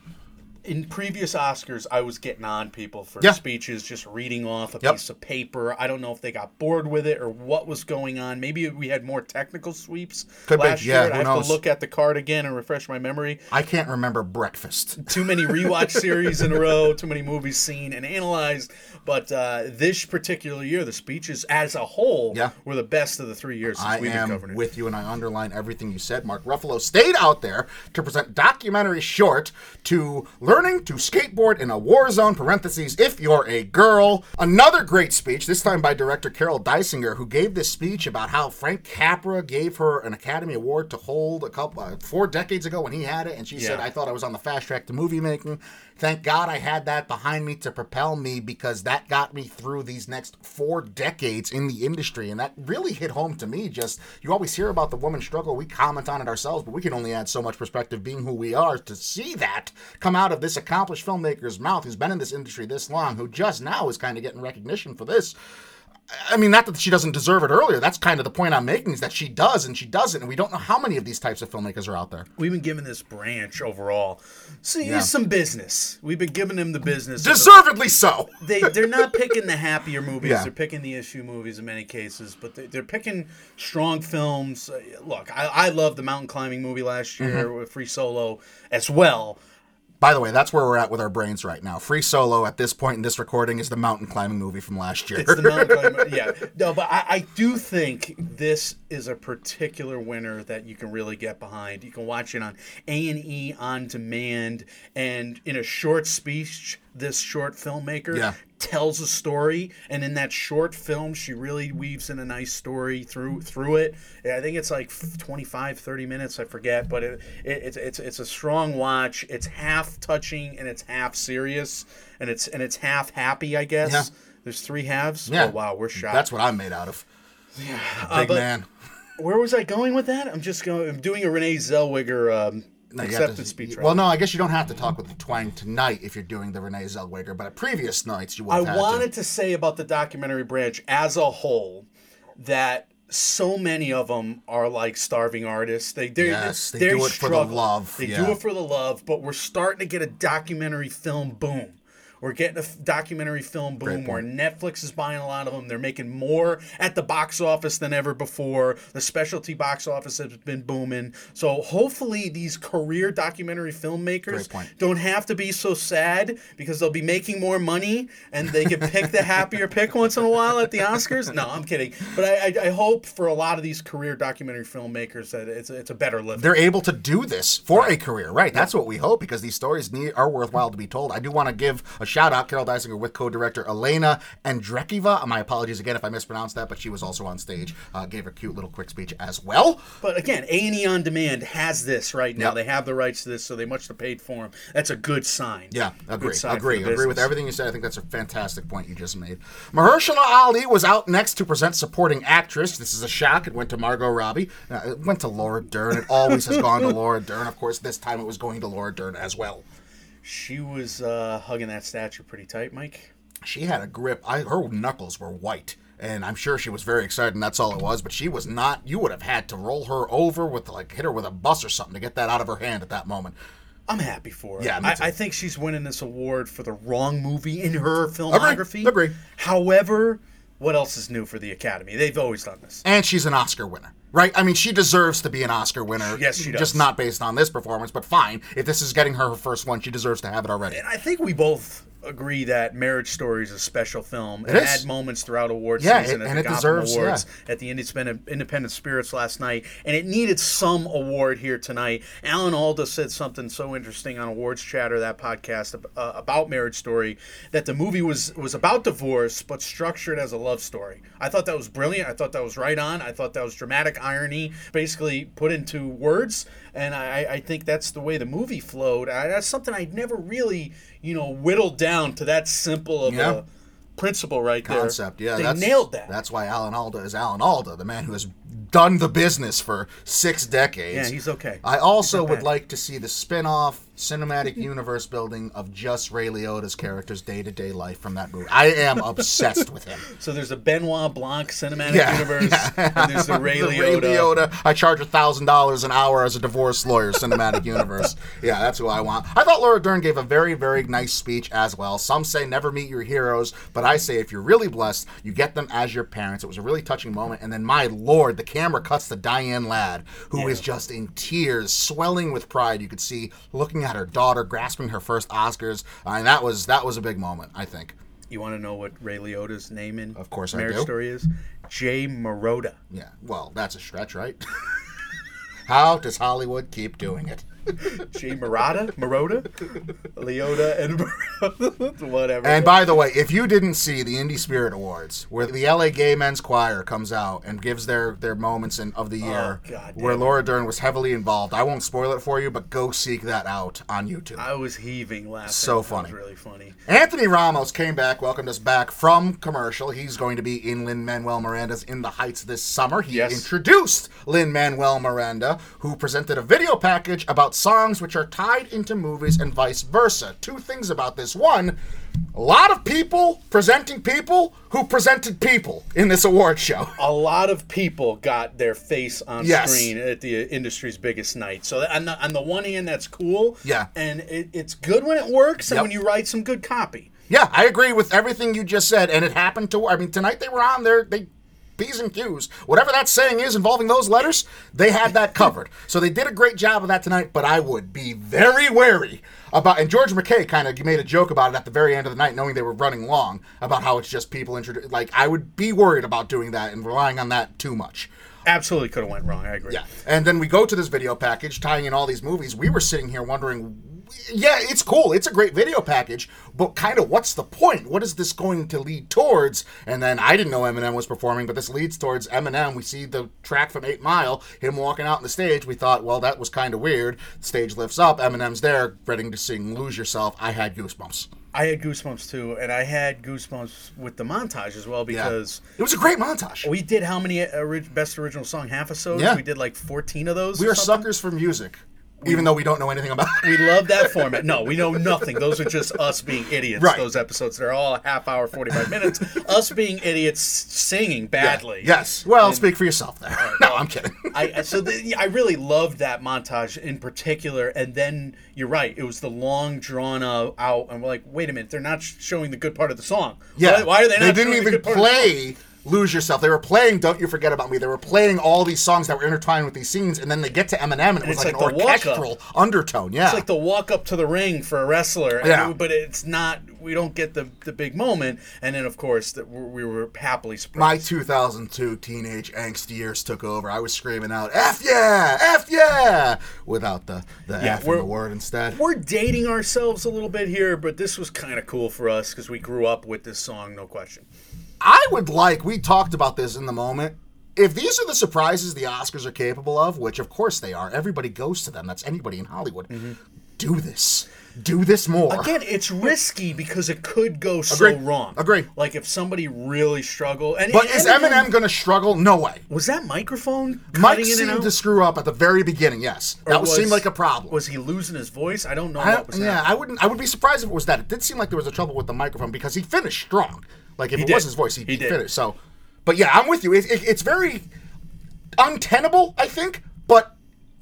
In previous Oscars, I was getting on people for Yeah. speeches, just reading off a Yep. piece of paper. I don't know if they got bored with it or what was going on. Maybe we had more technical sweeps Could be, last yeah, year. I have knows? to look at the card again and refresh my memory. I can't remember breakfast. Too many rewatch series in a row, too many movies seen and analyzed. But uh, this particular year, the speeches as a whole Yeah. were the best of the three years since I we've been am with you, and I underline everything you said. Mark Ruffalo stayed out there to present documentary short to learning to skateboard in a war zone. Parentheses, if you're a girl. Another great speech, this time by director Carol Dysinger, who gave this speech about how Frank Capra gave her an Academy Award to hold a couple uh, four decades ago when he had it, and she said, "I thought I was on the fast track to movie making. Thank God I had that behind me to propel me because that got me through these next four decades in the industry. And that really hit home to me. Just, you always hear about the woman struggle. We comment on it ourselves, but we can only add so much perspective being who we are to see that come out of this accomplished filmmaker's mouth who's been in this industry this long, who just now is kind of getting recognition for this. I mean, not that she doesn't deserve it earlier. That's kind of the point I'm making is that she does and she doesn't. And we don't know how many of these types of filmmakers are out there. We've been giving this branch overall. See, Yeah. some business. We've been giving them the business. of the- Deservedly so. they they're not picking the happier movies. Yeah. They're picking the issue movies in many cases, but they, they're picking strong films. Uh, look, I, I love the mountain climbing movie last year Mm-hmm. with Free Solo as well. By the way, that's where we're at with our brains right now. Free Solo at this point in this recording is the mountain climbing movie from last year. It's the mountain climbing. Yeah, no, but I, I do think this is a particular winner that you can really get behind. You can watch it on A and E on demand, and in a short speech, this short filmmaker Yeah. Tells a story, and in that short film, she really weaves in a nice story through through it. I think it's like 25, 30 minutes, I forget, but it, it, it's it's it's a strong watch. It's half touching and it's half serious, and it's and it's half happy, I guess. Yeah. There's three halves. Yeah. Oh wow, we're shot. That's what I'm made out of. Yeah. Uh, Big but- man. Where was I going with that? I'm just going. I'm doing a Renee Zellweger um, No, acceptance to- speech. Well, right no, I guess you don't have to talk with the twang tonight if you're doing the Renee Zellweger, but at previous nights you would I wanted to. to say about the documentary branch as a whole that so many of them are like starving artists. They they Yes, they do it for the love, They yeah. do it for the love, but we're starting to get a documentary film boom. We're getting a documentary film boom where. Netflix is buying a lot of them. They're making more at the box office than ever before. The specialty box office has been booming. So hopefully these career documentary filmmakers don't have to be so sad because they'll be making more money and they can pick the happier pick once in a while at the Oscars. No, I'm kidding. But I, I, I hope for a lot of these career documentary filmmakers that it's it's a better living. they're able to do this for a career, right? That's what we hope because these stories need, are worthwhile to be told. I do want to give a shout out, Carol Dysinger, with co-director Elena Andreicheva. My apologies again if I mispronounced that, but she was also on stage, uh, gave a cute little quick speech as well. But again, A and E on Demand has this right now. Yep. They have the rights to this, so they must have paid for them. That's a good sign. Yeah, agree, sign agree, agree with everything you said. I think that's a fantastic point you just made. Mahershala Ali was out next to present supporting actress. This is a shock. It went to Margot Robbie. Uh, it went to Laura Dern. It always has gone to Laura Dern. Of course, this time it was going to Laura Dern as well. She was uh, hugging that statue pretty tight, Mike. she had a grip. I her knuckles were white, and I'm sure she was very excited, and that's all it was. But she was not. You would have had to roll her over with like hit her with a bus or something to get that out of her hand at that moment. I'm happy for her. Yeah, I. I think she's winning this award for the wrong movie in her filmography. Agree. However, what else is new for the Academy? They've always done this. And she's an Oscar winner, right? I mean, she deserves to be an Oscar winner. Yes, she does. Just not based on this performance, but fine. If this is getting her her first one, she deserves to have it already. And I think we both agree that Marriage Story is a special film. It, had moments throughout awards Yeah, season it- at and the it Gotham deserves- Awards yeah. at the Independent Independent Spirits last night, and it needed some award here tonight. Alan Alda said something so interesting on Awards Chatter, that podcast uh, about Marriage Story, that the movie was was about divorce but structured as a love story. I thought that was brilliant. I thought that was right on. I thought that was dramatic irony, basically put into words, and I, I think that's the way the movie flowed. I, that's something I'd never really, you know, whittled down to that simple of Yeah. a principle right Concept, there. yeah. they that's, nailed that. That's why Alan Alda is Alan Alda, the man who has done the business for six decades. yeah, he's okay. I also would bad. like to see the spin-off cinematic universe building of just Ray Liotta's character's day-to-day life from that movie. I am obsessed with him. So there's a Benoit Blanc cinematic Yeah, universe, and there's the Ray The Liotta. I charge a thousand dollars an hour as a divorce lawyer. Cinematic universe. Yeah, that's who I want. I thought Laura Dern gave a very, very nice speech as well. Some say never meet your heroes, but I say if you're really blessed, you get them as your parents. It was a really touching moment. And then, my lord, the camera cuts to Diane Ladd, who is just in tears, swelling with pride. You could see looking at her daughter, grasping her first Oscars. I mean, that was that was a big moment. I think. You want to know what Ray Liotta's name in Of course I Marriage do. Story is? Jay Marotta. Yeah. Well, that's a stretch, right? How does Hollywood keep doing it? Jay Marotta? Marotta? Liotta and Marotta? Whatever. And by the way, if you didn't see the Indie Spirit Awards, where the LA Gay Men's Choir comes out and gives their their moments in, of the oh, year, Oh, where. Laura Dern was heavily involved, I won't spoil it for you, but go seek that out on YouTube. I was heaving laughing. So funny. was really funny. Anthony Ramos came back, welcomed us back from commercial. He's going to be in Lin Manuel Miranda's In the Heights this summer. He Yes. introduced Lin Manuel Miranda, who presented a video package about songs which are tied into movies and vice versa. Two things about this. One, a lot of people presenting people who presented people in this award show. a lot of people got their face on Yes. screen at the industry's biggest night. So on the, on the one hand, that's cool. Yeah. And it, it's good when it works and Yep. when you write some good copy. Yeah, I agree with everything you just said, and it happened to. I mean, tonight they were on there. They P's and Q's, whatever that saying is involving those letters, they had that covered. So they did a great job of that tonight. But I would be very wary about. And George McKay kind of made a joke about it at the very end of the night, knowing they were running long, about how it's just people introduced. Like I would be worried about doing that and relying on that too much. Absolutely could have went wrong. I agree. Yeah. And then we go to this video package tying in all these movies. We were sitting here wondering, yeah, it's cool. It's a great video package, but kind of what's the point? What is this going to lead towards? And then I didn't know Eminem was performing, but this leads towards Eminem. We see the track from 8 Mile, him walking out on the stage. We thought, well, that was kind of weird. The stage lifts up, Eminem's there, ready to sing Lose Yourself. I had goosebumps. I had goosebumps too, and I had goosebumps with the montage as well Yeah. because it was a great montage. we did how many orig- best original song half episodes? Yeah. We did like 14 of those. We are something? suckers for music. Even though we don't know anything about it. We love that format. No, we know nothing. Those are just us being idiots. Right. Those episodes. They're all a half hour, 45 minutes. us being idiots singing badly. Yes. Well, speak for yourself there. no, I'm kidding. I so the, I really loved that montage in particular, and then you're right. It was the long drawn out, and we're like, wait a minute, they're not showing the good part of the song. Yeah. why, why are they not? They didn't the even good of play "Lose Yourself." They were playing "Don't You Forget About Me." They were playing all these songs that were intertwined with these scenes, and then they get to Eminem, and it was like, like an orchestral undertone. Yeah. It's like the walk up to the ring for a wrestler, Yeah. but it's not. We don't get the the big moment, and then of course that we we were happily surprised. my surprised. 2002 teenage angst years took over. I was screaming out "F yeah, F yeah," without the the Yeah, F in the word instead. We're dating ourselves a little bit here, but this was kind of cool for us because we grew up with this song, no question. I would like, we talked about this in the moment. If these are the surprises the Oscars are capable of, which of course they are, everybody goes to them. That's anybody in Hollywood. Mm-hmm. Do this. Do this more. Again, it's risky because it could go so Agree. wrong. Agree. Like if somebody really struggled, and but and is Eminem going to struggle? No way. was that microphone Mike cutting in and seemed out? to screw up at the very beginning. Yes, that was, seemed like a problem. Was he losing his voice? I don't know I, what was yeah, happening. I wouldn't. I would be surprised if it was that. It did seem like there was a trouble with the microphone because he finished strong. Like if it did. was his voice, he, He he did. finished. So, but yeah, I'm with you. It, it, it's very untenable, I think. But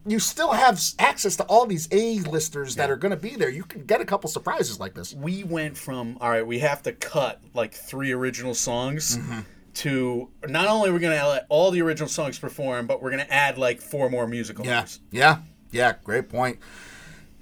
you still have access to all these A listers that are going to be there. You can get a couple surprises like this. we went from all right, we have to cut like three original songs Mm-hmm. to not only we're gonna let all the original songs perform, but we're gonna add like four more musical Yeah, numbers. yeah, yeah. Great point.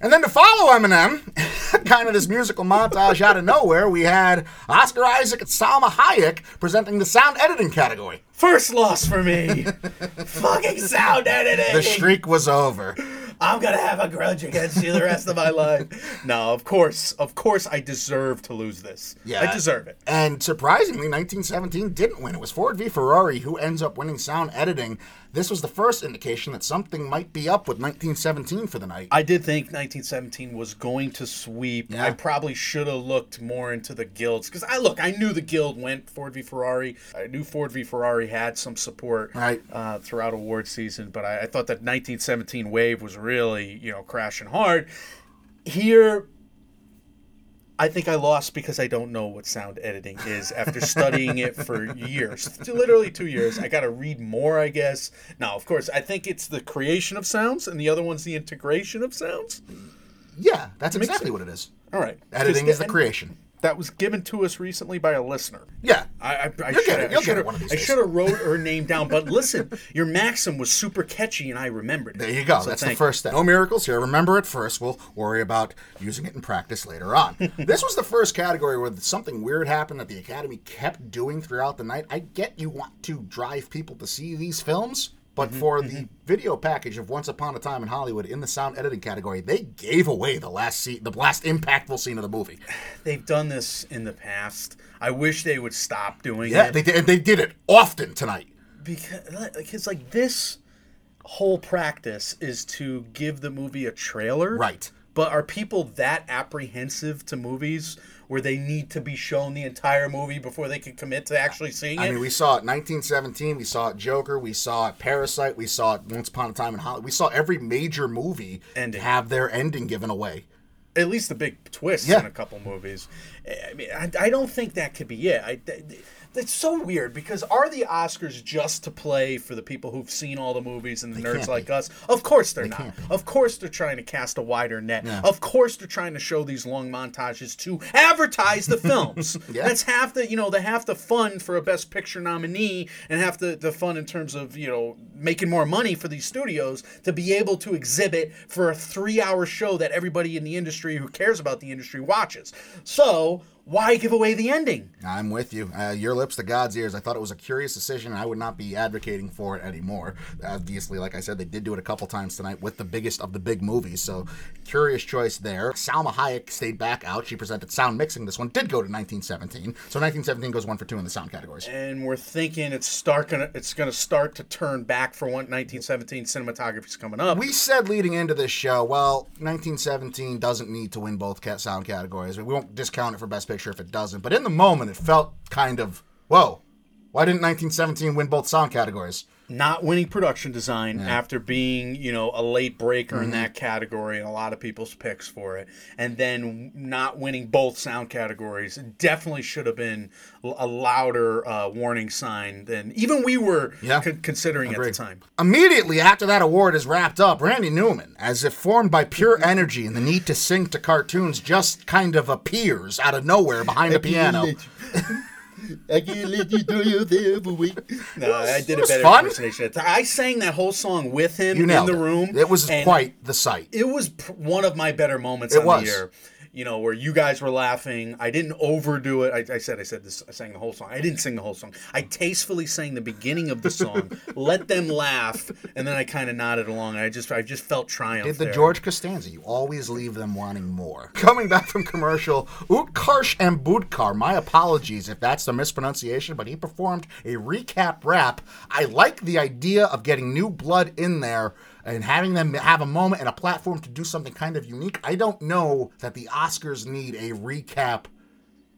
And then to follow Eminem, kind of this musical montage out of nowhere, we had Oscar Isaac and Salma Hayek presenting the sound editing category. First loss for me. Fucking sound editing. The streak was over. I'm gonna have a grudge against you the rest of my life. No, of course, of course, I deserve to lose this. Yeah. I deserve it. And surprisingly, 1917 didn't win. It was Ford v Ferrari who ends up winning sound editing. This was the first indication that something might be up with 1917 for the night. I did think 1917 was going to sweep. Yeah. I probably should have looked more into the guilds because I look. I knew the guild went Ford v Ferrari. I knew Ford v Ferrari had some support Right. uh, throughout award season, but I, I thought that 1917 wave was really you know crashing hard. Here, I think I lost because I don't know what sound editing is after studying it for years, literally two years. I got to read more, I guess. Now, of course, I think it's the creation of sounds, and the other one's the integration of sounds. yeah, that's exactly what it is. All right, Editing is the creation. That was given to us recently by a listener. Yeah. I, I, I get should it. have, I should one of have, these I should have wrote her name down. But listen, your maxim was super catchy, and I remembered it. There you go. So That's the first step. No miracles here. Remember it first. We'll worry about using it in practice later on. this was the first category where something weird happened that the Academy kept doing throughout the night. I get you want to drive people to see these films, but Mm-hmm, for the video package of Once Upon a Time in Hollywood in the sound editing category, they gave away the last scene, the last impactful scene of the movie. They've done this in the past. I wish they would stop doing Yeah, it. Yeah, they did. They did it often tonight. because like it's like this whole practice is to give the movie a trailer Right. But are people that apprehensive to movies where they need to be shown the entire movie before they can commit to actually seeing it? I mean, we saw it 1917, we saw it Joker, we saw it Parasite, we saw it Once Upon a Time in Hollywood. We saw every major movie Ending. have their ending given away. at least the big twists Yeah. in a couple movies i mean i, I don't think that could be it I, it's so weird because are the Oscars just to play for the people who've seen all the movies and the nerds like us? Of course they're not. can't. Of course they're trying to cast a wider net. Yeah. Of course they're trying to show these long montages to advertise the films. Yeah. That's half the you know the half the fun for a Best Picture nominee and half the the fun in terms of you know making more money for these studios to be able to exhibit for a three hour show that everybody in the industry who cares about the industry watches. So why give away the ending? I'm with you. Uh, your lips to God's ears. I thought it was a curious decision, and I would not be advocating for it anymore. Obviously, like I said, they did do it a couple times tonight with the biggest of the big movies, so curious choice there. Salma Hayek stayed back out. She presented sound mixing. This one did go to 1917, so 1917 goes one for two in the sound categories. and we're thinking it's start gonna it's gonna start to turn back for one 1917 cinematography's coming up. We said leading into this show, well, 1917 doesn't need to win both cat sound categories. We won't discount it for Best Picture if it doesn't. But in the moment, it felt kind of, whoa, why didn't 1917 win both sound categories? Not winning production design after being, you know, a late breaker in that category and a lot of people's picks for it, and then not winning both sound categories definitely should have been a louder uh, warning sign than even we were Yeah. con- considering at the time. Immediately after that award is wrapped up, Randy Newman, as if formed by pure energy and the need to sing to cartoons, just kind of appears out of nowhere behind a piano. I can't let you do your wait. No, I did a better fun. impersonation. I sang that whole song with him in the it. room. It was quite the sight. It was pr- one of my better moments It on was. the year. You know, where you guys were laughing. I didn't overdo it. I, I said, I said this. I sang the whole song. I didn't sing the whole song. I tastefully sang the beginning of the song, let them laugh, and then I kind of nodded along. And I just, I just felt triumph. Did the there. George Costanza. You always leave them wanting more. Coming back from commercial, Utkarsh Ambudkar. My apologies if that's the mispronunciation, but he performed a recap rap. I like the idea of getting new blood in there and having them have a moment and a platform to do something kind of unique. I don't know that the Oscars need a recap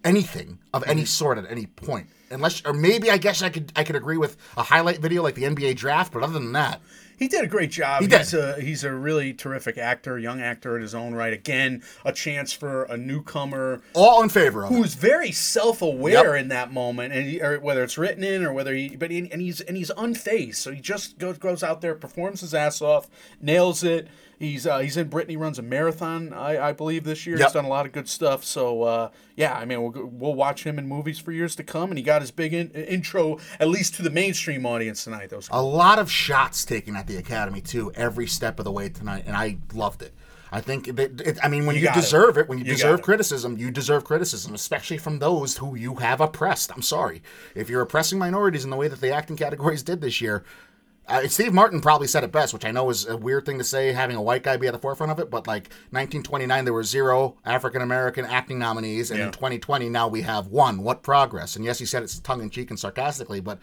anything of any mm-hmm. sort at any point. Unless or maybe I guess I could I could agree with a highlight video like the NBA draft, but other than that, He did a great job. He did. He's a he's a really terrific actor, young actor in his own right. Again, a chance for a newcomer all in favor of who's very self-aware Yep. in that moment, and he, whether it's written in or whether he, but he, and he's and he's unfazed. So he just goes goes out there, performs his ass off, nails it. He's uh, he's in Brittany runs a marathon, I, I believe this year. Yep. He's done a lot of good stuff. So uh, yeah, I mean we'll we'll watch him in movies for years to come, and he got his big in, intro at least to the mainstream audience tonight. Was a lot of shots taken at the academy too every step of the way tonight and i loved it i think that it, i mean when You you, got it. deserve it. when you, You deserve it. criticism you deserve criticism especially from those who you have oppressed i'm sorry if you're oppressing minorities in the way that the acting categories did this year uh, Steve Martin probably said it best, which I know is a weird thing to say, having a white guy be at the forefront of it. But like 1929, there were zero African American acting nominees, and in 2020, now we have one. What progress? And yes, he said it's tongue in cheek and sarcastically, but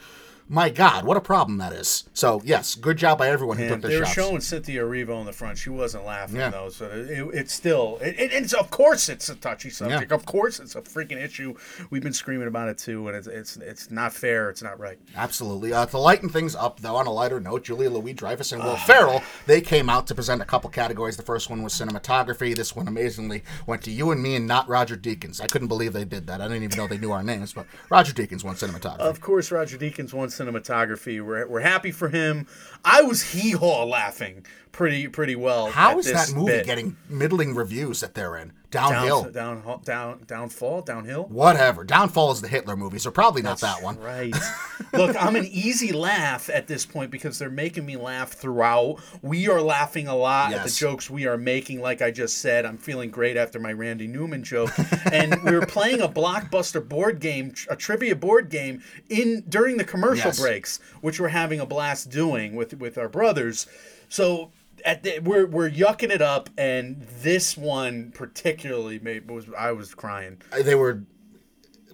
my God, what a problem that is. So yes, good job by everyone who And took their they were shots. showing Cynthia Erivo in the front. She wasn't laughing Yeah. though, so it, it's still. It, it- it's of course it's a touchy subject. Yeah. Of course it's a freaking issue. We've been screaming about it too, and it's it's it's not fair. It's not right. Absolutely. Uh, to lighten things up, though, on a lighter note, Julia Louis Dreyfus and. Will Ferrell, they came out to present a couple categories. The first one was cinematography. This one, amazingly, went to you and me and not Roger Deakins. I couldn't believe they did that. I didn't even know they knew our names, but Roger Deakins won cinematography. Of course, Roger Deakins won cinematography. We're, we're happy for him. I was hee haw laughing pretty pretty well. How is that movie bit. getting middling reviews that they're in? down, Downhill. down down downfall downhill? Whatever. Downfall is the Hitler movie, so probably not that one. Right. Look, I'm an easy laugh at this point because they're making me laugh throughout. We are laughing a lot at the jokes we are making. Like I just said, I'm feeling great after my Randy Newman joke. and we were playing a blockbuster board game, a trivia board game in during the commercial Yes. breaks, which we're having a blast doing with with our brothers. So. At the, we're we're yucking it up, and this one particularly made was I was crying. They were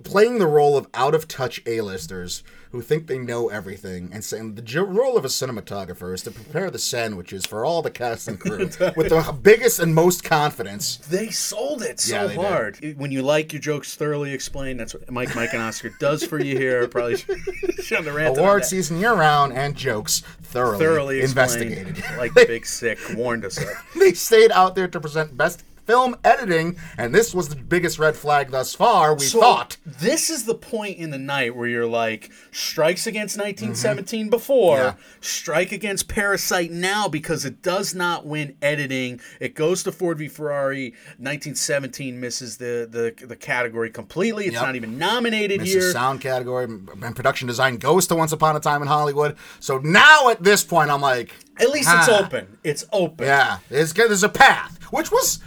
playing the role of out of touch A-listers who think they know everything and saying the jo- role of a cinematographer is to prepare the sandwiches for all the cast and crew with the biggest and most confidence. They sold it so Yeah, they did. hard. When you like your jokes thoroughly explained, that's what Mike, Mike, and Oscar does for you here. Probably shouldn't have on Award season year round and jokes thoroughly, thoroughly investigated. like the big sick warned us of. they stayed out there to present best film editing, and this was the biggest red flag thus far. We So thought. this is the point in the night where you're like, strikes against 1917 before, Mm-hmm. Yeah. strike against Parasite now because it does not win editing. It goes to Ford v Ferrari. 1917 misses the the, the category completely. It's Yep. not even nominated Mrs. here. Sound category and production design goes to Once Upon a Time in Hollywood. So now at this point, I'm like, At least it's ah. open. It's open. Yeah, there's there's a path, which was.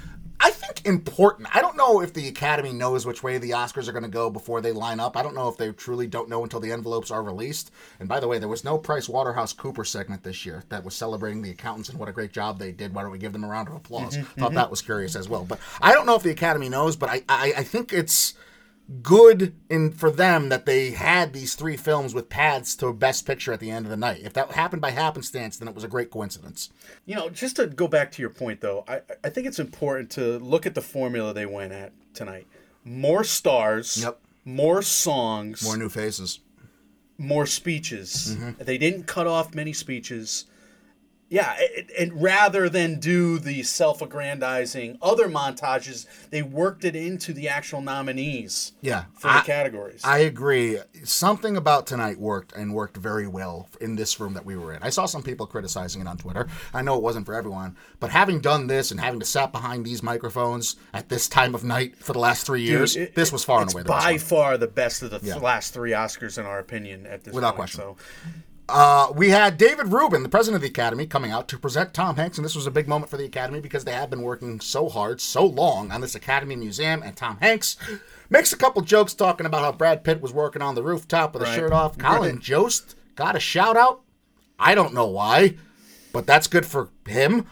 I think important. I don't know if the Academy knows which way the Oscars are going to go before they line up. I don't know if they truly don't know until the envelopes are released. And by the way, there was no Price Waterhouse Cooper segment this year that was celebrating the accountants and what a great job they did. Why don't we give them a round of applause? Mm-hmm, Thought mm-hmm. that was curious as well. But I don't know if the Academy knows, but I I, I think it's good in for them that they had these three films with paths to best picture at the end of the night. If that happened by happenstance, then it was a great coincidence. You know, just to go back to your point, though, I, I think it's important to look at the formula they went at tonight. More stars, Yep. more songs, More new faces. more speeches. Mm-hmm. They didn't cut off many speeches. Yeah, and, and rather than do the self-aggrandizing other montages, they worked it into the actual nominees. Yeah, for the categories. I agree. Something about tonight worked and worked very well in this room that we were in. I saw some people criticizing it on Twitter. I know it wasn't for everyone, but having done this and having to sat behind these microphones at this time of night for the last three years, Dude, it- this was far and away the best by far the best of the th- Yeah. last three Oscars in our opinion at this Without point. question. So Uh, we had David Rubin, the president of the Academy, coming out to present Tom Hanks, and this was a big moment for the Academy because they have been working so hard, so long on this Academy Museum, and Tom Hanks makes a couple jokes talking about how Brad Pitt was working on the rooftop with a shirt off. Colin Right. Jost got a shout out. I don't know why, but that's good for him.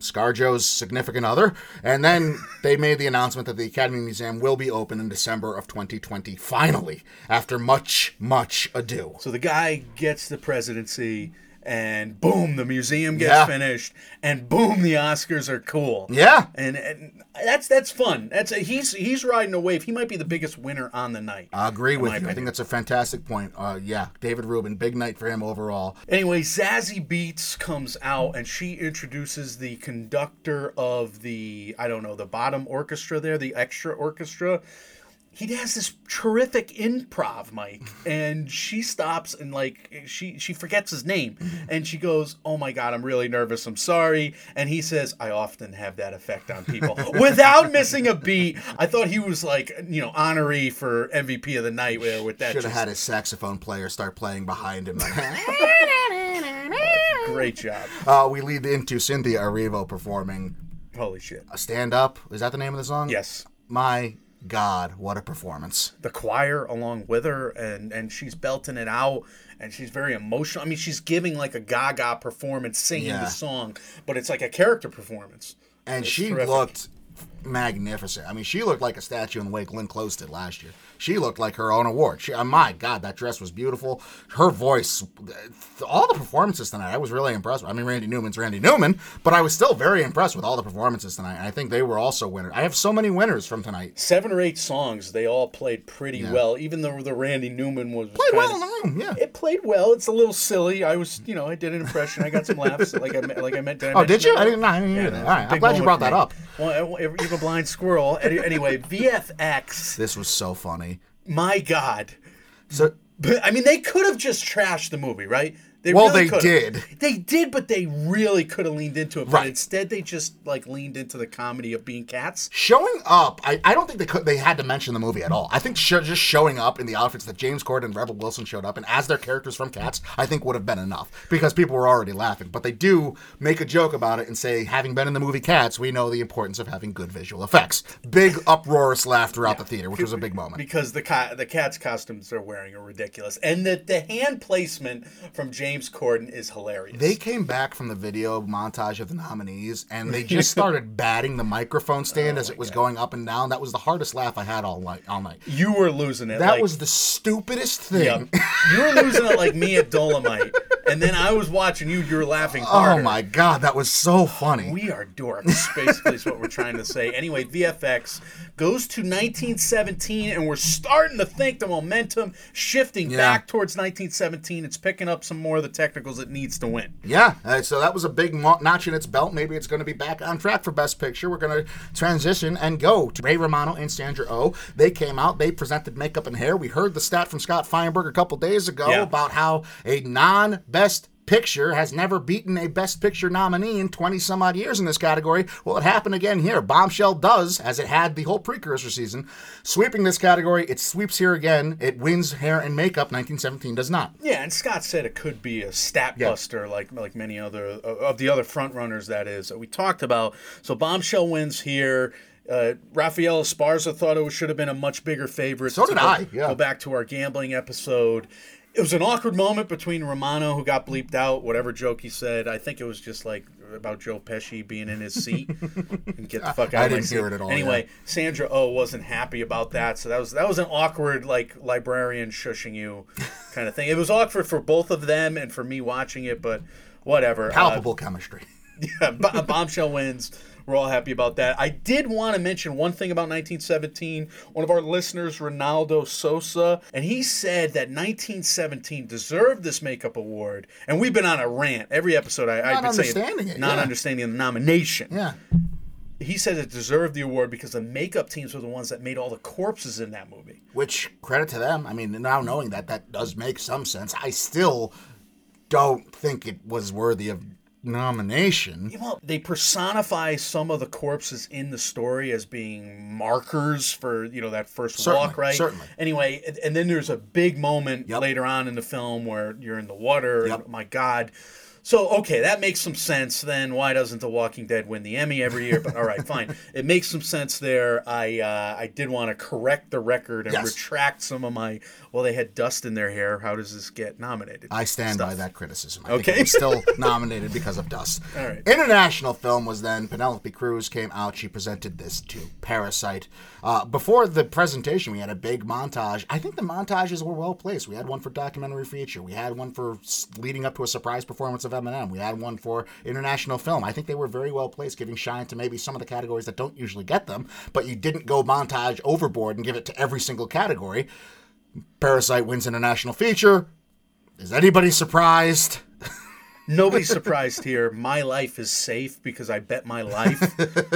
ScarJo's significant other. And then they made the announcement that the Academy Museum will be open in December of 2020, finally, after much, much ado. So the guy gets the presidency, and boom, the museum gets Yeah. finished, and boom, the Oscars are cool. Yeah. and, and that's that's fun. That's a, he's he's riding a wave. He might be the biggest winner on the night. I agree with you. I think that's a fantastic point. Uh, yeah, David Rubin, big night for him overall. Anyway, Zazie Beetz comes out and she introduces the conductor of the I don't know the bottom orchestra there, the extra orchestra. He has this terrific improv Mike, and she stops and like she she forgets his name, and she goes, "Oh my god, I'm really nervous. I'm sorry." And he says, "I often have that effect on people," without missing a beat. I thought he was like you know honoree for MVP of the night with, with that. Should have had his saxophone player start playing behind him. great job. uh, we lead into Cynthia Erivo performing Holy shit! a stand up. Is that the name of the song? Yes. My God, what a performance. the choir along with her and and she's belting it out and she's very emotional. I mean, she's giving like a gaga performance singing Yeah. the song, but it's like a character performance. And It's she terrific. looked magnificent. I mean, she looked like a statue in the way Glenn Close did last year. She looked like her own award. She, oh my God, that dress was beautiful. Her voice, all the performances tonight, I was really impressed. with. I mean, Randy Newman's Randy Newman, but I was still very impressed with all the performances tonight. And I think they were also winners. I have so many winners from tonight. Seven or eight songs, they all played pretty well. Even though the Randy Newman was Played well in the room, yeah. It played well. It's a little silly. I was, you know, I did an impression. I got some laughs. Like I, like I meant. Did I Oh, did you? that? I didn't know. I didn't hear that. All right. I'm glad you brought that up. Well, you're a blind squirrel. Anyway, VFX. This was so funny. My God. So But I mean, they could have just trashed the movie, right? They Well, really they could've. did. They did, but they really could have leaned into it. But Right. instead, they just like leaned into the comedy of being cats. showing up, I, I don't think they could they had to mention the movie at all. I think sh- just showing up in the outfits that James Corden and Rebel Wilson showed up and as their characters from Cats, I think would have been enough because people were already laughing. But they do make a joke about it and say, having been in the movie Cats, we know the importance of having good visual effects. Big uproarious laugh throughout the theater, which was a big moment. because the ca- the cats costumes they're wearing are ridiculous, and the the hand placement from James Corden is hilarious. They came back from the video montage of the nominees and they just started batting the microphone stand Oh as it was going up and down. That was the hardest laugh I had all night. All night. you were losing it. That like, was the stupidest thing. Yep. you were losing it like me at Dolemite, and then I was watching you. You were laughing oh Harder. Oh my god, that was so funny. We are dorks, basically, is what we're trying to say. Anyway, VFX goes to 1917, and we're starting to think the momentum shifting Yeah. back towards 1917. It's picking up some more the technicals it needs to win. Yeah, uh, so that was a big notch in its belt. Maybe it's going to be back on track for Best Picture. We're going to transition and go to Ray Romano and Sandra Oh. They came out, they presented makeup and hair. We heard the stat from Scott Feinberg a couple days ago Yeah. about how a non Best Picture has never beaten a Best Picture nominee in 20 some odd years in this category. Well, it happened again here. Bombshell does, as it had the whole precursor season, sweeping this category. It sweeps here again. It wins hair and makeup. 1917 does not. Yeah, and Scott said it could be a stat buster, like like many other of the other front runners that is that we talked about. So Bombshell wins here. Uh, Rafael Esparza thought it should have been a much bigger favorite. So did go- I, yeah. Go back to our gambling episode. It was an awkward moment between Romano, who got bleeped out, whatever joke he said. I think it was just like about Joe Pesci being in his seat and get the fuck out I of didn't seat. hear it at all, Anyway, yeah. Sandra O wasn't happy about that, so that was that was an awkward like librarian shushing you kind of thing. It was awkward for both of them and for me watching it, but whatever. Uh, Palpable chemistry. Yeah, Bo- Bombshell wins. We're all happy about that. I did want to mention one thing about 1917. One of our listeners, Ronaldo Sosa, and he said that 1917 deserved this makeup award. And we've been on a rant every episode. I, I've Not been saying understanding it, not yeah. understanding the nomination. Yeah. He said it deserved the award because the makeup teams were the ones that made all the corpses in that movie. Which credit to them. I mean, now knowing that, that does make some sense. I still don't think it was worthy of nomination. Well, they personify some of the corpses in the story as being markers for you know that first Certainly, walk, right? certainly. Anyway, and- then there's a big moment Yep. later on in the film where you're in the water. Yep. And, my God. So okay, that makes some sense. Then why doesn't The Walking Dead win the Emmy every year? But all right, fine. It makes some sense there. I uh, I did want to correct the record and Yes. retract some of my. Well, they had dust in their hair. How does this get nominated? I stand by that criticism. I Okay. think it was still nominated because of Dust. All right. International film was then Penelope Cruz came out. She presented this to Parasite. Uh, before the presentation, we had a big montage. I think the montages were well placed. We had one for documentary feature. We had one for leading up to a surprise performance of Eminem. We had one for international film. I think they were very well placed, giving shine to maybe some of the categories that don't usually get them. But you didn't go montage overboard and give it to every single category. Parasite wins international feature. Is anybody surprised? Nobody's surprised here. My life is safe because I bet my life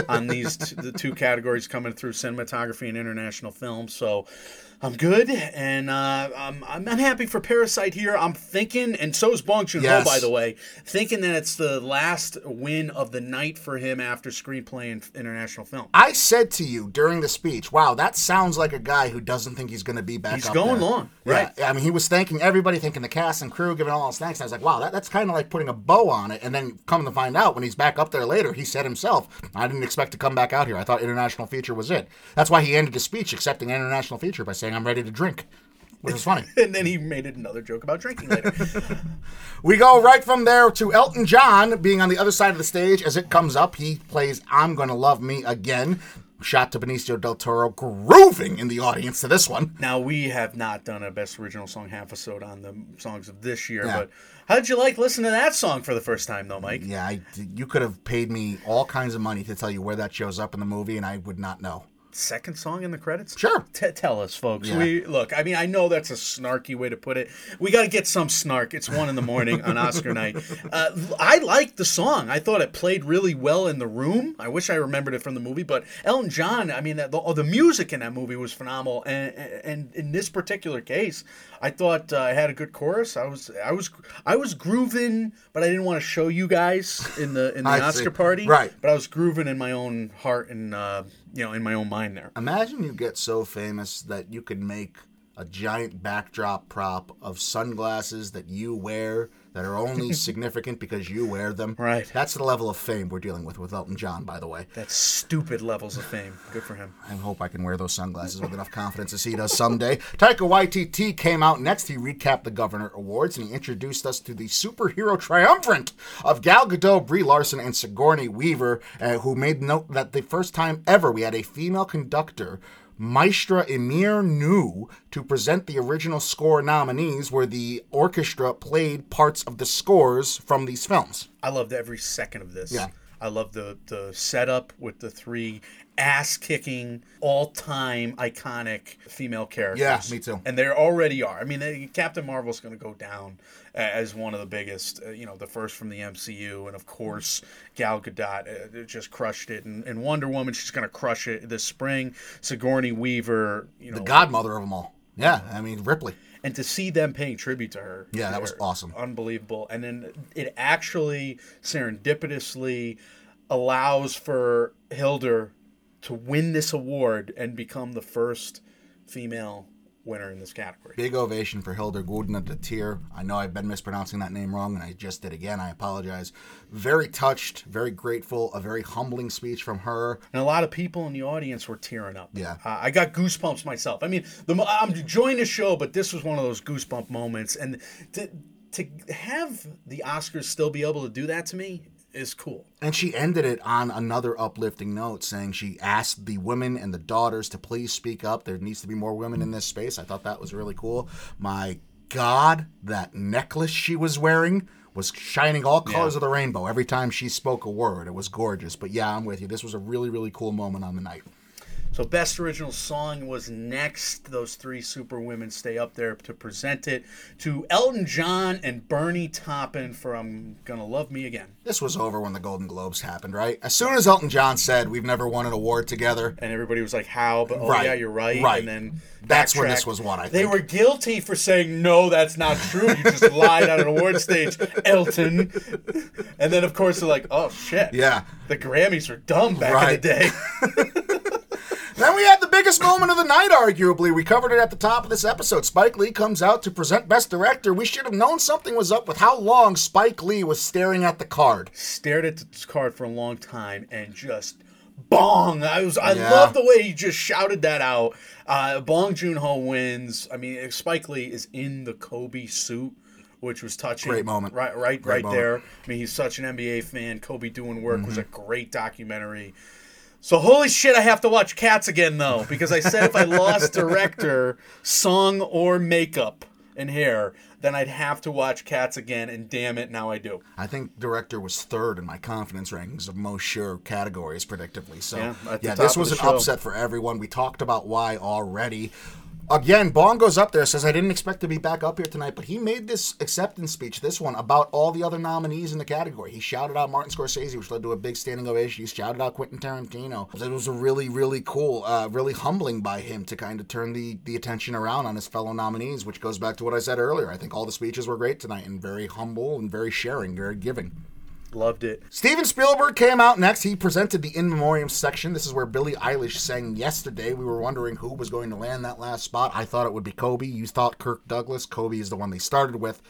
on these t- the two categories coming through cinematography and international film. So I'm good, and uh, I'm, I'm happy for Parasite here. I'm thinking, and so is Bong Joon Ho, Yes. by the way, thinking that it's the last win of the night for him after screenplay and international film. I said to you during the speech, "Wow, that sounds like a guy who doesn't think he's going to be back." He's going there. long, Yeah. I mean, he was thanking everybody, thanking the cast and crew, giving all his thanks. And I was like, "Wow, that, that's kind of like putting a bow on it." And then come to find out, when he's back up there later, he said himself, "I didn't expect to come back out here. I thought international feature was it." That's why he ended his speech accepting international feature by saying, "I'm ready to drink," which is funny. And then he made another joke about drinking later. We go right from there to Elton John being on the other side of the stage. As it comes up, he plays I'm Gonna Love Me Again. Shot to Benicio del Toro, grooving in the audience to this one. Now we have not done a best original song half episode on the songs of this year, Yeah. but how did you like listening to that song for the first time, though, Mike? Yeah, I, you could have paid me all kinds of money to tell you where that shows up in the movie, and I would not know. Second song in the credits? Sure. T- tell us, folks. Yeah. We look. I mean, I know that's a snarky way to put it. We got to get some snark. It's one in the morning on Oscar night. Uh, I liked the song. I thought it played really well in the room. I wish I remembered it from the movie, but Elton John. I mean, the, oh, the music in that movie was phenomenal, and, and in this particular case, I thought uh, it had a good chorus. I was, I was, I was grooving, but I didn't want to show you guys in the in the I see. Oscar party. Right. But I was grooving in my own heart and uh, you know in my own mind there. Imagine you get so famous that you could make a giant backdrop prop of sunglasses that you wear that are only significant because you wear them. Right. That's the level of fame we're dealing with with Elton John, by the way. That's stupid levels of fame. Good for him. I hope I can wear those sunglasses with enough confidence as he does someday. Taika Waititi came out next. He recapped the Governor Awards and he introduced us to the superhero triumvirate of Gal Gadot, Brie Larson, and Sigourney Weaver, uh, who made note that the first time ever we had a female conductor. Maestra Eímear Noone to present the original score nominees, where the orchestra played parts of the scores from these films. I loved every second of this. Yeah. I love the the setup with the three ass kicking, all time iconic female characters. Yeah, me too. And they already are. I mean, they, Captain Marvel's going to go down as one of the biggest. Uh, you know, the first from the MCU, and of course Gal Gadot uh, just crushed it. And, and Wonder Woman, she's going to crush it this spring. Sigourney Weaver, you know, The godmother of them all. Yeah, I mean, Ripley. and to see them paying tribute to her Yeah, that was awesome. unbelievable and then it actually serendipitously allows for Hildur to win this award and become the first female winner in this category Big ovation for Hildur Guðnadóttir. I know I've been mispronouncing that name wrong, and I just did again. I apologize. Very touched, very grateful, a very humbling speech from her. and a lot of people in the audience were tearing up Yeah. uh, i got goosebumps myself i mean the, i'm enjoying the show but this was one of those goosebump moments and to, to have the oscars still be able to do that to me is cool And she ended it on another uplifting note, saying she asked the women and the daughters to please speak up. There needs to be more women in this space. I thought that was really cool. My God, that necklace she was wearing was shining all colors of the rainbow every time she spoke a word. It was gorgeous. But yeah, I'm with you. This was a really, really cool moment on the night. So best original song was next. Those three super women stay up there to present it to Elton John and Bernie Taupin for "I'm Gonna Love Me Again." This was over when the Golden Globes happened, right? As soon as Elton John said, "We've never won an award together," And everybody was like, "How?" But oh Right, yeah, you're right. right. And then That's when this was won, I think. They were guilty for saying no, that's not true. You just lied on an award stage, Elton. And then of course they're like, "Oh shit." Yeah. The Grammys were dumb back Right. in the day. Then we had the biggest moment of the night, arguably. We covered it at the top of this episode. Spike Lee comes out to present Best Director. We should have known something was up with how long Spike Lee was staring at the card. stared at this card for a long time and just bong. I was I Yeah. love the way he just shouted that out. Uh, bong Joon Ho wins. I mean, Spike Lee is in the Kobe suit. Which was touching. Great moment. Right, right, Great right moment. there. I mean, he's such an NBA fan. Kobe doing work was a Mm-hmm. great documentary. So holy shit, I have to watch Cats again though, because I said if I lost director, song, or makeup and hair, then I'd have to watch Cats again, and damn it, now I do. I think director was third in my confidence rankings of most sure categories, predictively. So, Yeah, yeah, at the top this was an show. upset for everyone. We talked about why already. Again, Bong goes up there, says, I didn't expect to be back up here tonight, but he made this acceptance speech, this one, about all the other nominees in the category. He shouted out Martin Scorsese, which led to a big standing ovation. He shouted out Quentin Tarantino. It was a really, really cool, uh, really humbling by him to kind of turn the, the attention around on his fellow nominees, which goes back to what I said earlier. I think all the speeches were great tonight and very humble and very sharing, very giving. Loved it. Steven Spielberg came out next. He presented the in memoriam section. This is where Billie Eilish sang yesterday. We were wondering who was going to land that last spot. I thought it would be Kobe. You thought Kirk Douglas. Kobe is the one they started with.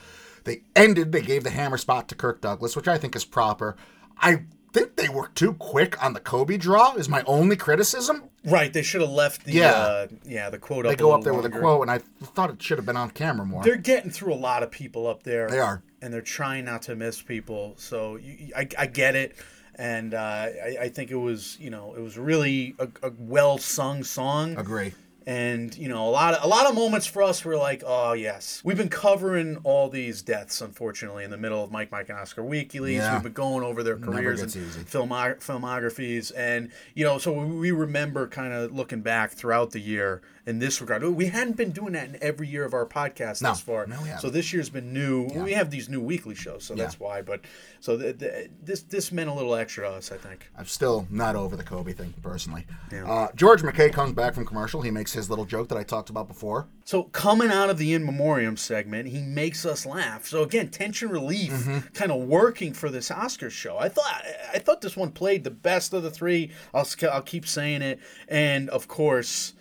They ended, they gave the hammer spot to Kirk Douglas, which I think is proper. I think they were too quick on the Kobe draw, is my only criticism. Right, they should have left the Yeah. uh, yeah the quote up. They a go up there with a quote, and I thought it should have been on camera more. They're getting through a lot of people up there. They are. And they're trying not to miss people. So you, I, I get it, and uh, I, I think it was you know it was really a, a well sung song. Agree. And you know a lot of a lot of moments for us were like, oh yes, we've been covering all these deaths unfortunately in the middle of Mike, Mike, and Oscar weeklies. Yeah. We've been going over their careers and easy. filmographies, and you know, so we remember kind of looking back throughout the year in this regard. We hadn't been doing that in every year of our podcast No. thus far. No, so this year's been new. We have these new weekly shows, so that's why. But so th th this this meant a little extra to us, I think. I'm still not over the Kobe thing, personally. Uh, George McKay comes back from commercial. He makes his little joke that I talked about before. So coming out of the in memoriam segment, he makes us laugh. So again, tension relief, Mm-hmm. kind of working for this Oscar show. I thought I thought this one played the best of the three. I'll I'll keep saying it, and of course,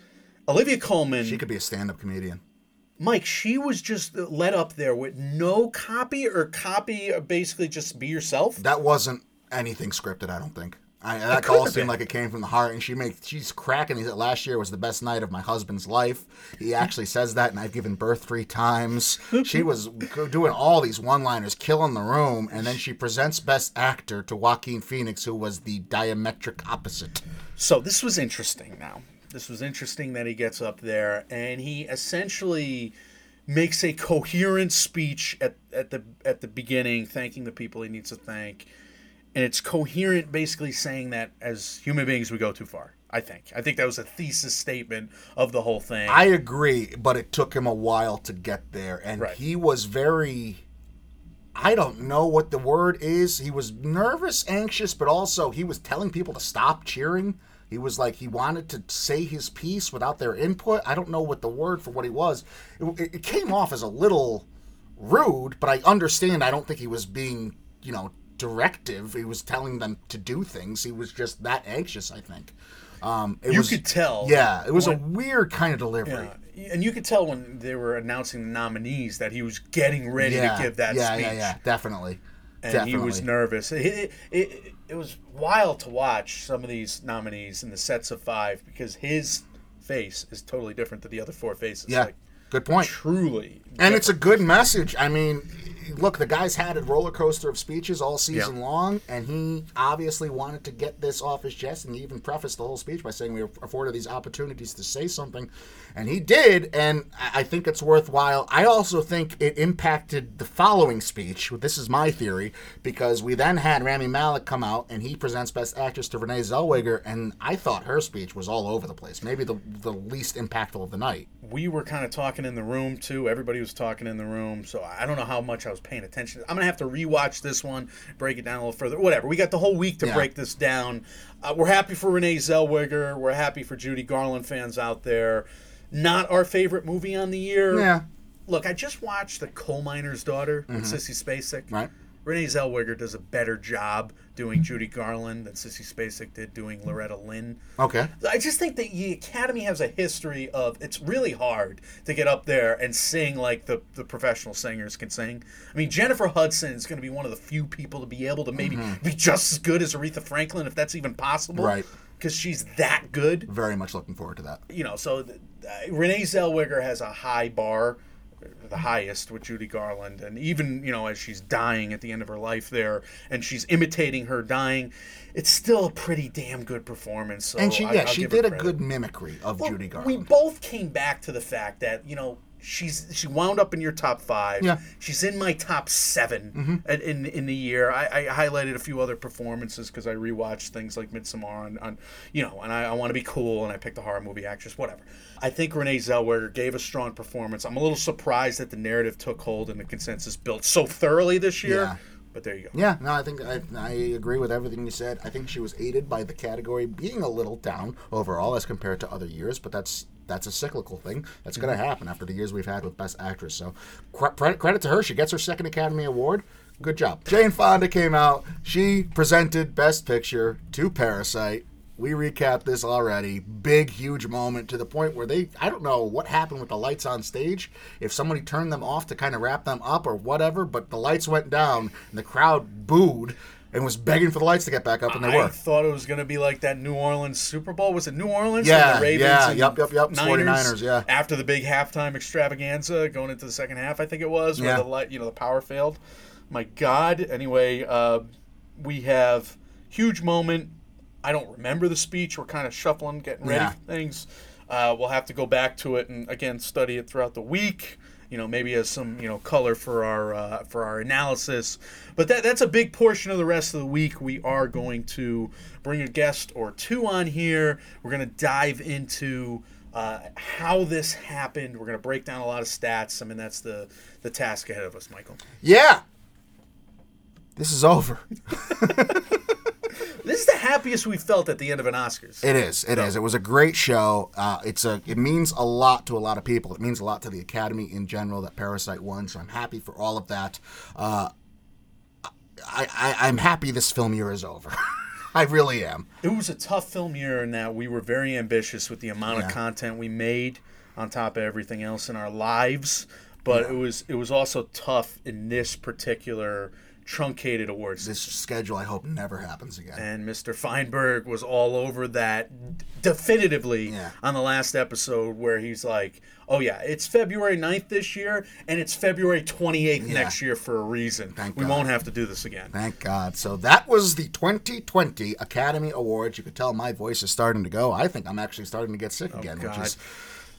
Olivia Colman. She could be a stand up comedian. Mike, she was just let up there with no copy or copy, or basically just be yourself. That wasn't anything scripted, I don't think. I, that all seemed like it came from the heart, and she makes she's cracking. these. Last year was the best night of my husband's life. He actually says that, and I've given birth three times. She was doing all these one-liners, killing the room, and then she presents Best Actor to Joaquin Phoenix, who was the diametric opposite. So this was interesting now. This was interesting that he gets up there and he essentially makes a coherent speech at, at the at the beginning, thanking the people he needs to thank. And it's coherent basically saying that as human beings we go too far. I think. I think that was a thesis statement of the whole thing. I agree, but it took him a while to get there, and Right. he was very. I don't know what the word is. He was nervous, anxious, but also he was telling people to stop cheering. He was like he wanted to say his piece without their input. I don't know what the word for what he was. It, it came off as a little rude, but I understand. I don't think he was being, you know, directive. He was telling them to do things. He was just that anxious. I think. Um, it You was, could tell Yeah, it was a weird kind of delivery. Yeah. And you could tell when they were announcing the nominees that he was getting ready to give that yeah, speech. Yeah, yeah, definitely. and definitely. he was nervous. It, it, it, it was wild to watch some of these nominees in the sets of five because his face is totally different to the other four faces. Yeah, Like, good point. truly. And it's a good message. I mean, look, the guy's had a roller coaster of speeches all season Yeah. long, and he obviously wanted to get this off his chest. And he even prefaced the whole speech by saying we were afforded these opportunities to say something, and he did. And I I think it's worthwhile. I also think it impacted the following speech. This is my theory because we then had Rami Malek come out and he presents Best Actress to Renee Zellweger, and I thought her speech was all over the place. Maybe the the least impactful of the night. we were kind of talking in the room too. Everybody was talking in the room, so I don't know how much I was paying attention. I'm gonna have to rewatch this one, break it down a little further. Whatever. We got the whole week to Yeah. break this down. Uh, we're happy for Renee Zellweger. We're happy for Judy Garland fans out there. Not our favorite movie on the year. Yeah. Look, I just watched The Coal Miner's Daughter with Sissy Spacek. Right. Renee Zellweger does a better job doing Judy Garland than Sissy Spacek did doing Loretta Lynn. Okay. I just think that the Academy has a history of it's really hard to get up there and sing like the, the professional singers can sing. I mean, Jennifer Hudson is going to be one of the few people to be able to maybe be just as good as Aretha Franklin, if that's even possible. Mm-hmm. Right. Because she's that good. Very much looking forward to that. You know, so th- uh, Renee Zellweger has a high bar, the highest with Judy Garland. And even, you know, as she's dying at the end of her life there and she's imitating her dying, it's still a pretty damn good performance. So And she, I- yeah, I'll she did a good mimicry of Well, Judy Garland. We both came back to the fact that you know she's she wound up in your top five. Yeah. Mm-hmm. she's in my top 7 at- in in the year. I, I highlighted a few other performances because I rewatched things like Midsommar on, on you know, and I, I want to be cool and I picked a horror movie actress, whatever. I think Renee Zellweger gave a strong performance. I'm a little surprised that the narrative took hold and the consensus built so thoroughly this year. Yeah. But there you go. Yeah, no, I think I, I agree with everything you said. I think she was aided by the category being a little down overall as compared to other years, but that's that's a cyclical thing. That's going to mm-hmm. happen after the years we've had with Best Actress. So cre- credit, credit to her. She gets her second Academy Award. Good job. Jane Fonda came out. She presented Best Picture to Parasite. We recapped this already. Big, huge moment to the point where they, I don't know what happened with the lights on stage. If somebody turned them off to kind of wrap them up or whatever, but the lights went down and the crowd booed and was begging for the lights to get back up, and they were. I were. thought it was going to be like that New Orleans Super Bowl. Was it New Orleans? Yeah, the Ravens yeah, yep, yep, yep, Niners, 49ers, yeah. After the big halftime extravaganza, going into the second half, I think it was, where Yeah. the light, you know, the power failed. My God. Anyway, uh, we have huge moment. I don't remember the speech. We're kind of shuffling, getting ready Yeah. for things. Uh, we'll have to go back to it and again study it throughout the week. You know, maybe as some you know color for our uh, for our analysis. But that that's a big portion of the rest of the week. We are going to bring a guest or two on here. We're going to dive into uh, how this happened. We're going to break down a lot of stats. I mean, that's the the task ahead of us, Michael. Yeah. This is over. This is the happiest we felt at the end of an Oscars. It is. It is. It was a great show. Uh, it's a. It means a lot to a lot of people. It means a lot to the Academy in general that Parasite won. So I'm happy for all of that. Uh, I, I I'm happy this film year is over. I really am. It was a tough film year in that we were very ambitious with the amount Yeah. of content we made on top of everything else in our lives. But it was it was also tough in this particular truncated awards. This schedule I hope never happens again. and Mr. Feinberg was all over that definitively Yeah. on the last episode where he's like, "Oh yeah, it's February 9th this year and it's February 28th Yeah. next year for a reason. Thank we God. won't have to do this again." Thank God. So that was the 2020 Academy Awards. You could tell my voice is starting to go. I think I'm actually starting to get sick oh, again, which Oh, is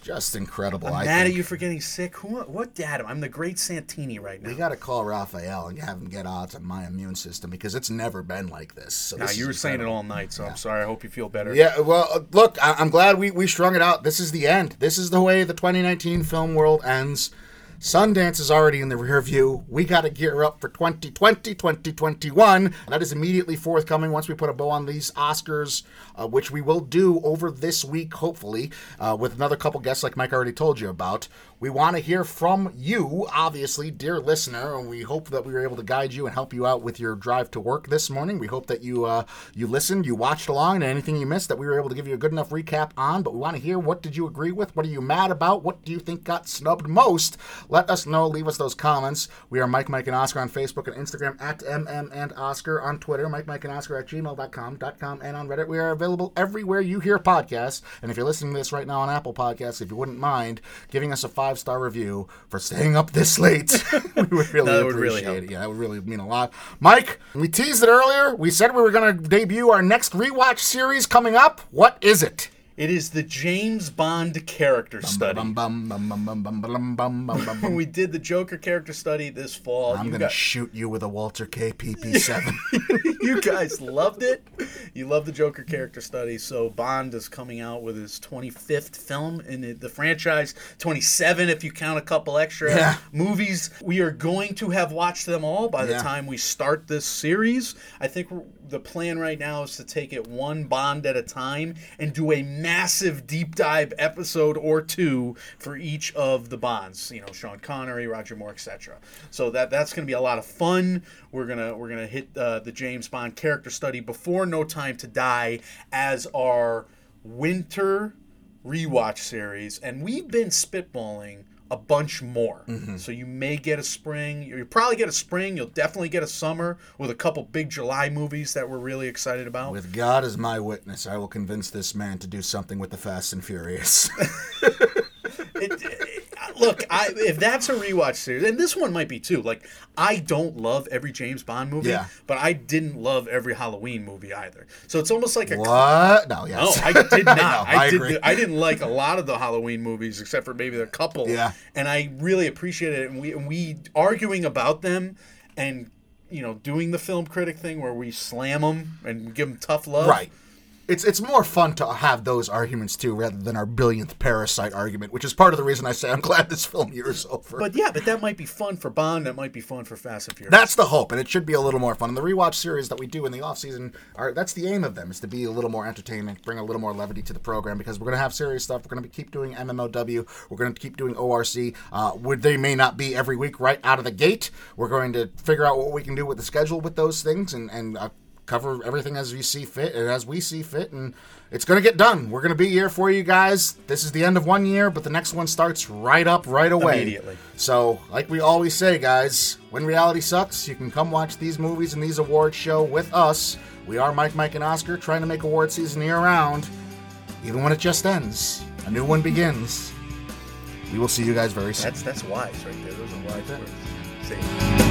just incredible. I'm I mad think. at you for getting sick. Who what Adam? I'm the great Santini right now. We got to call Raphael and have him get odds on my immune system because it's never been like this. So this you were saying it all night, so I'm sorry. I hope you feel better. Yeah, well, uh, look, I- I'm glad we, we strung it out. This is the end. This is the way the 2019 film world ends. Sundance is already in the rear view. We got to gear up for 2020, 2021. That is immediately forthcoming once we put a bow on these Oscars, uh, which we will do over this week, hopefully, uh, with another couple guests like Mike already told you about. We want to hear from you, obviously, dear listener, and we hope that we were able to guide you and help you out with your drive to work this morning. We hope that you uh, you listened, you watched along, and anything you missed that we were able to give you a good enough recap on. But we want to hear what did you agree with? What are you mad about? What do you think got snubbed most? Let us know. Leave us those comments. We are Mike, Mike, and Oscar on Facebook and Instagram at MM and Oscar on Twitter, Mike, Mike, and Oscar at gmail.com, .com, and on Reddit. We are available everywhere you hear podcasts. And if you're listening to this right now on Apple Podcasts, if you wouldn't mind giving us a five five star review for staying up this late. we would really would appreciate really it. Yeah, that would really mean a lot. Mike, we teased it earlier. We said we were going to debut our next rewatch series coming up. What is it? It is the James Bond character study. we did the Joker character study this fall. I'm gonna got... shoot you with a Walther KPP7. you guys loved it. You love the Joker character study. So Bond is coming out with his 25th film in the franchise, 27 if you count a couple extra yeah. movies. We are going to have watched them all by the yeah. time we start this series. I think the plan right now is to take it one Bond at a time and do a massive deep dive episode or two for each of the Bonds. You know, Sean Connery, Roger Moore, etc. So that that's going to be a lot of fun. We're gonna we're gonna hit uh, the James Bond character study before No Time to Die as our winter rewatch series, and we've been spitballing a bunch more. Mm-hmm. So you may get a spring. You'll probably get a spring. You'll definitely get a summer with a couple big July movies that we're really excited about. with God as my witness, I will convince this man to do something with the Fast and Furious. Look, I, if that's a rewatch series, and this one might be too. Like, I don't love every James Bond movie, Yeah. but I didn't love every Halloween movie either. So it's almost like a what? No, No. I did not. No, I, I did. I didn't like a lot of the Halloween movies, except for maybe a couple. Yeah. And I really appreciated it. And we and we arguing about them, and you know, doing the film critic thing where we slam them and give them tough love. Right. It's it's more fun to have those arguments too, rather than our billionth parasite argument, which is part of the reason I say I'm glad this film year is over. But yeah, but that might be fun for Bond. That might be fun for Fast and Furious. that's the hope, and it should be a little more fun. And the rewatch series that we do in the off season are that's the aim of them is to be a little more entertainment, bring a little more levity to the program because we're gonna have serious stuff. We're gonna be, keep doing MMOW. We're gonna keep doing ORC. Uh, would they may not be every week right out of the gate. We're going to figure out what we can do with the schedule with those things and and. Uh, cover everything as you see fit and as we see fit and it's going to get done we're going to be here for you guys this is the end of one year but the next one starts right up right away Immediately. so like we always say guys when reality sucks you can come watch these movies and these awards show with us we are mike mike and oscar trying to make award season year round even when it just ends a new one begins we will see you guys very soon that's that's wise right there. Those are wise words. See.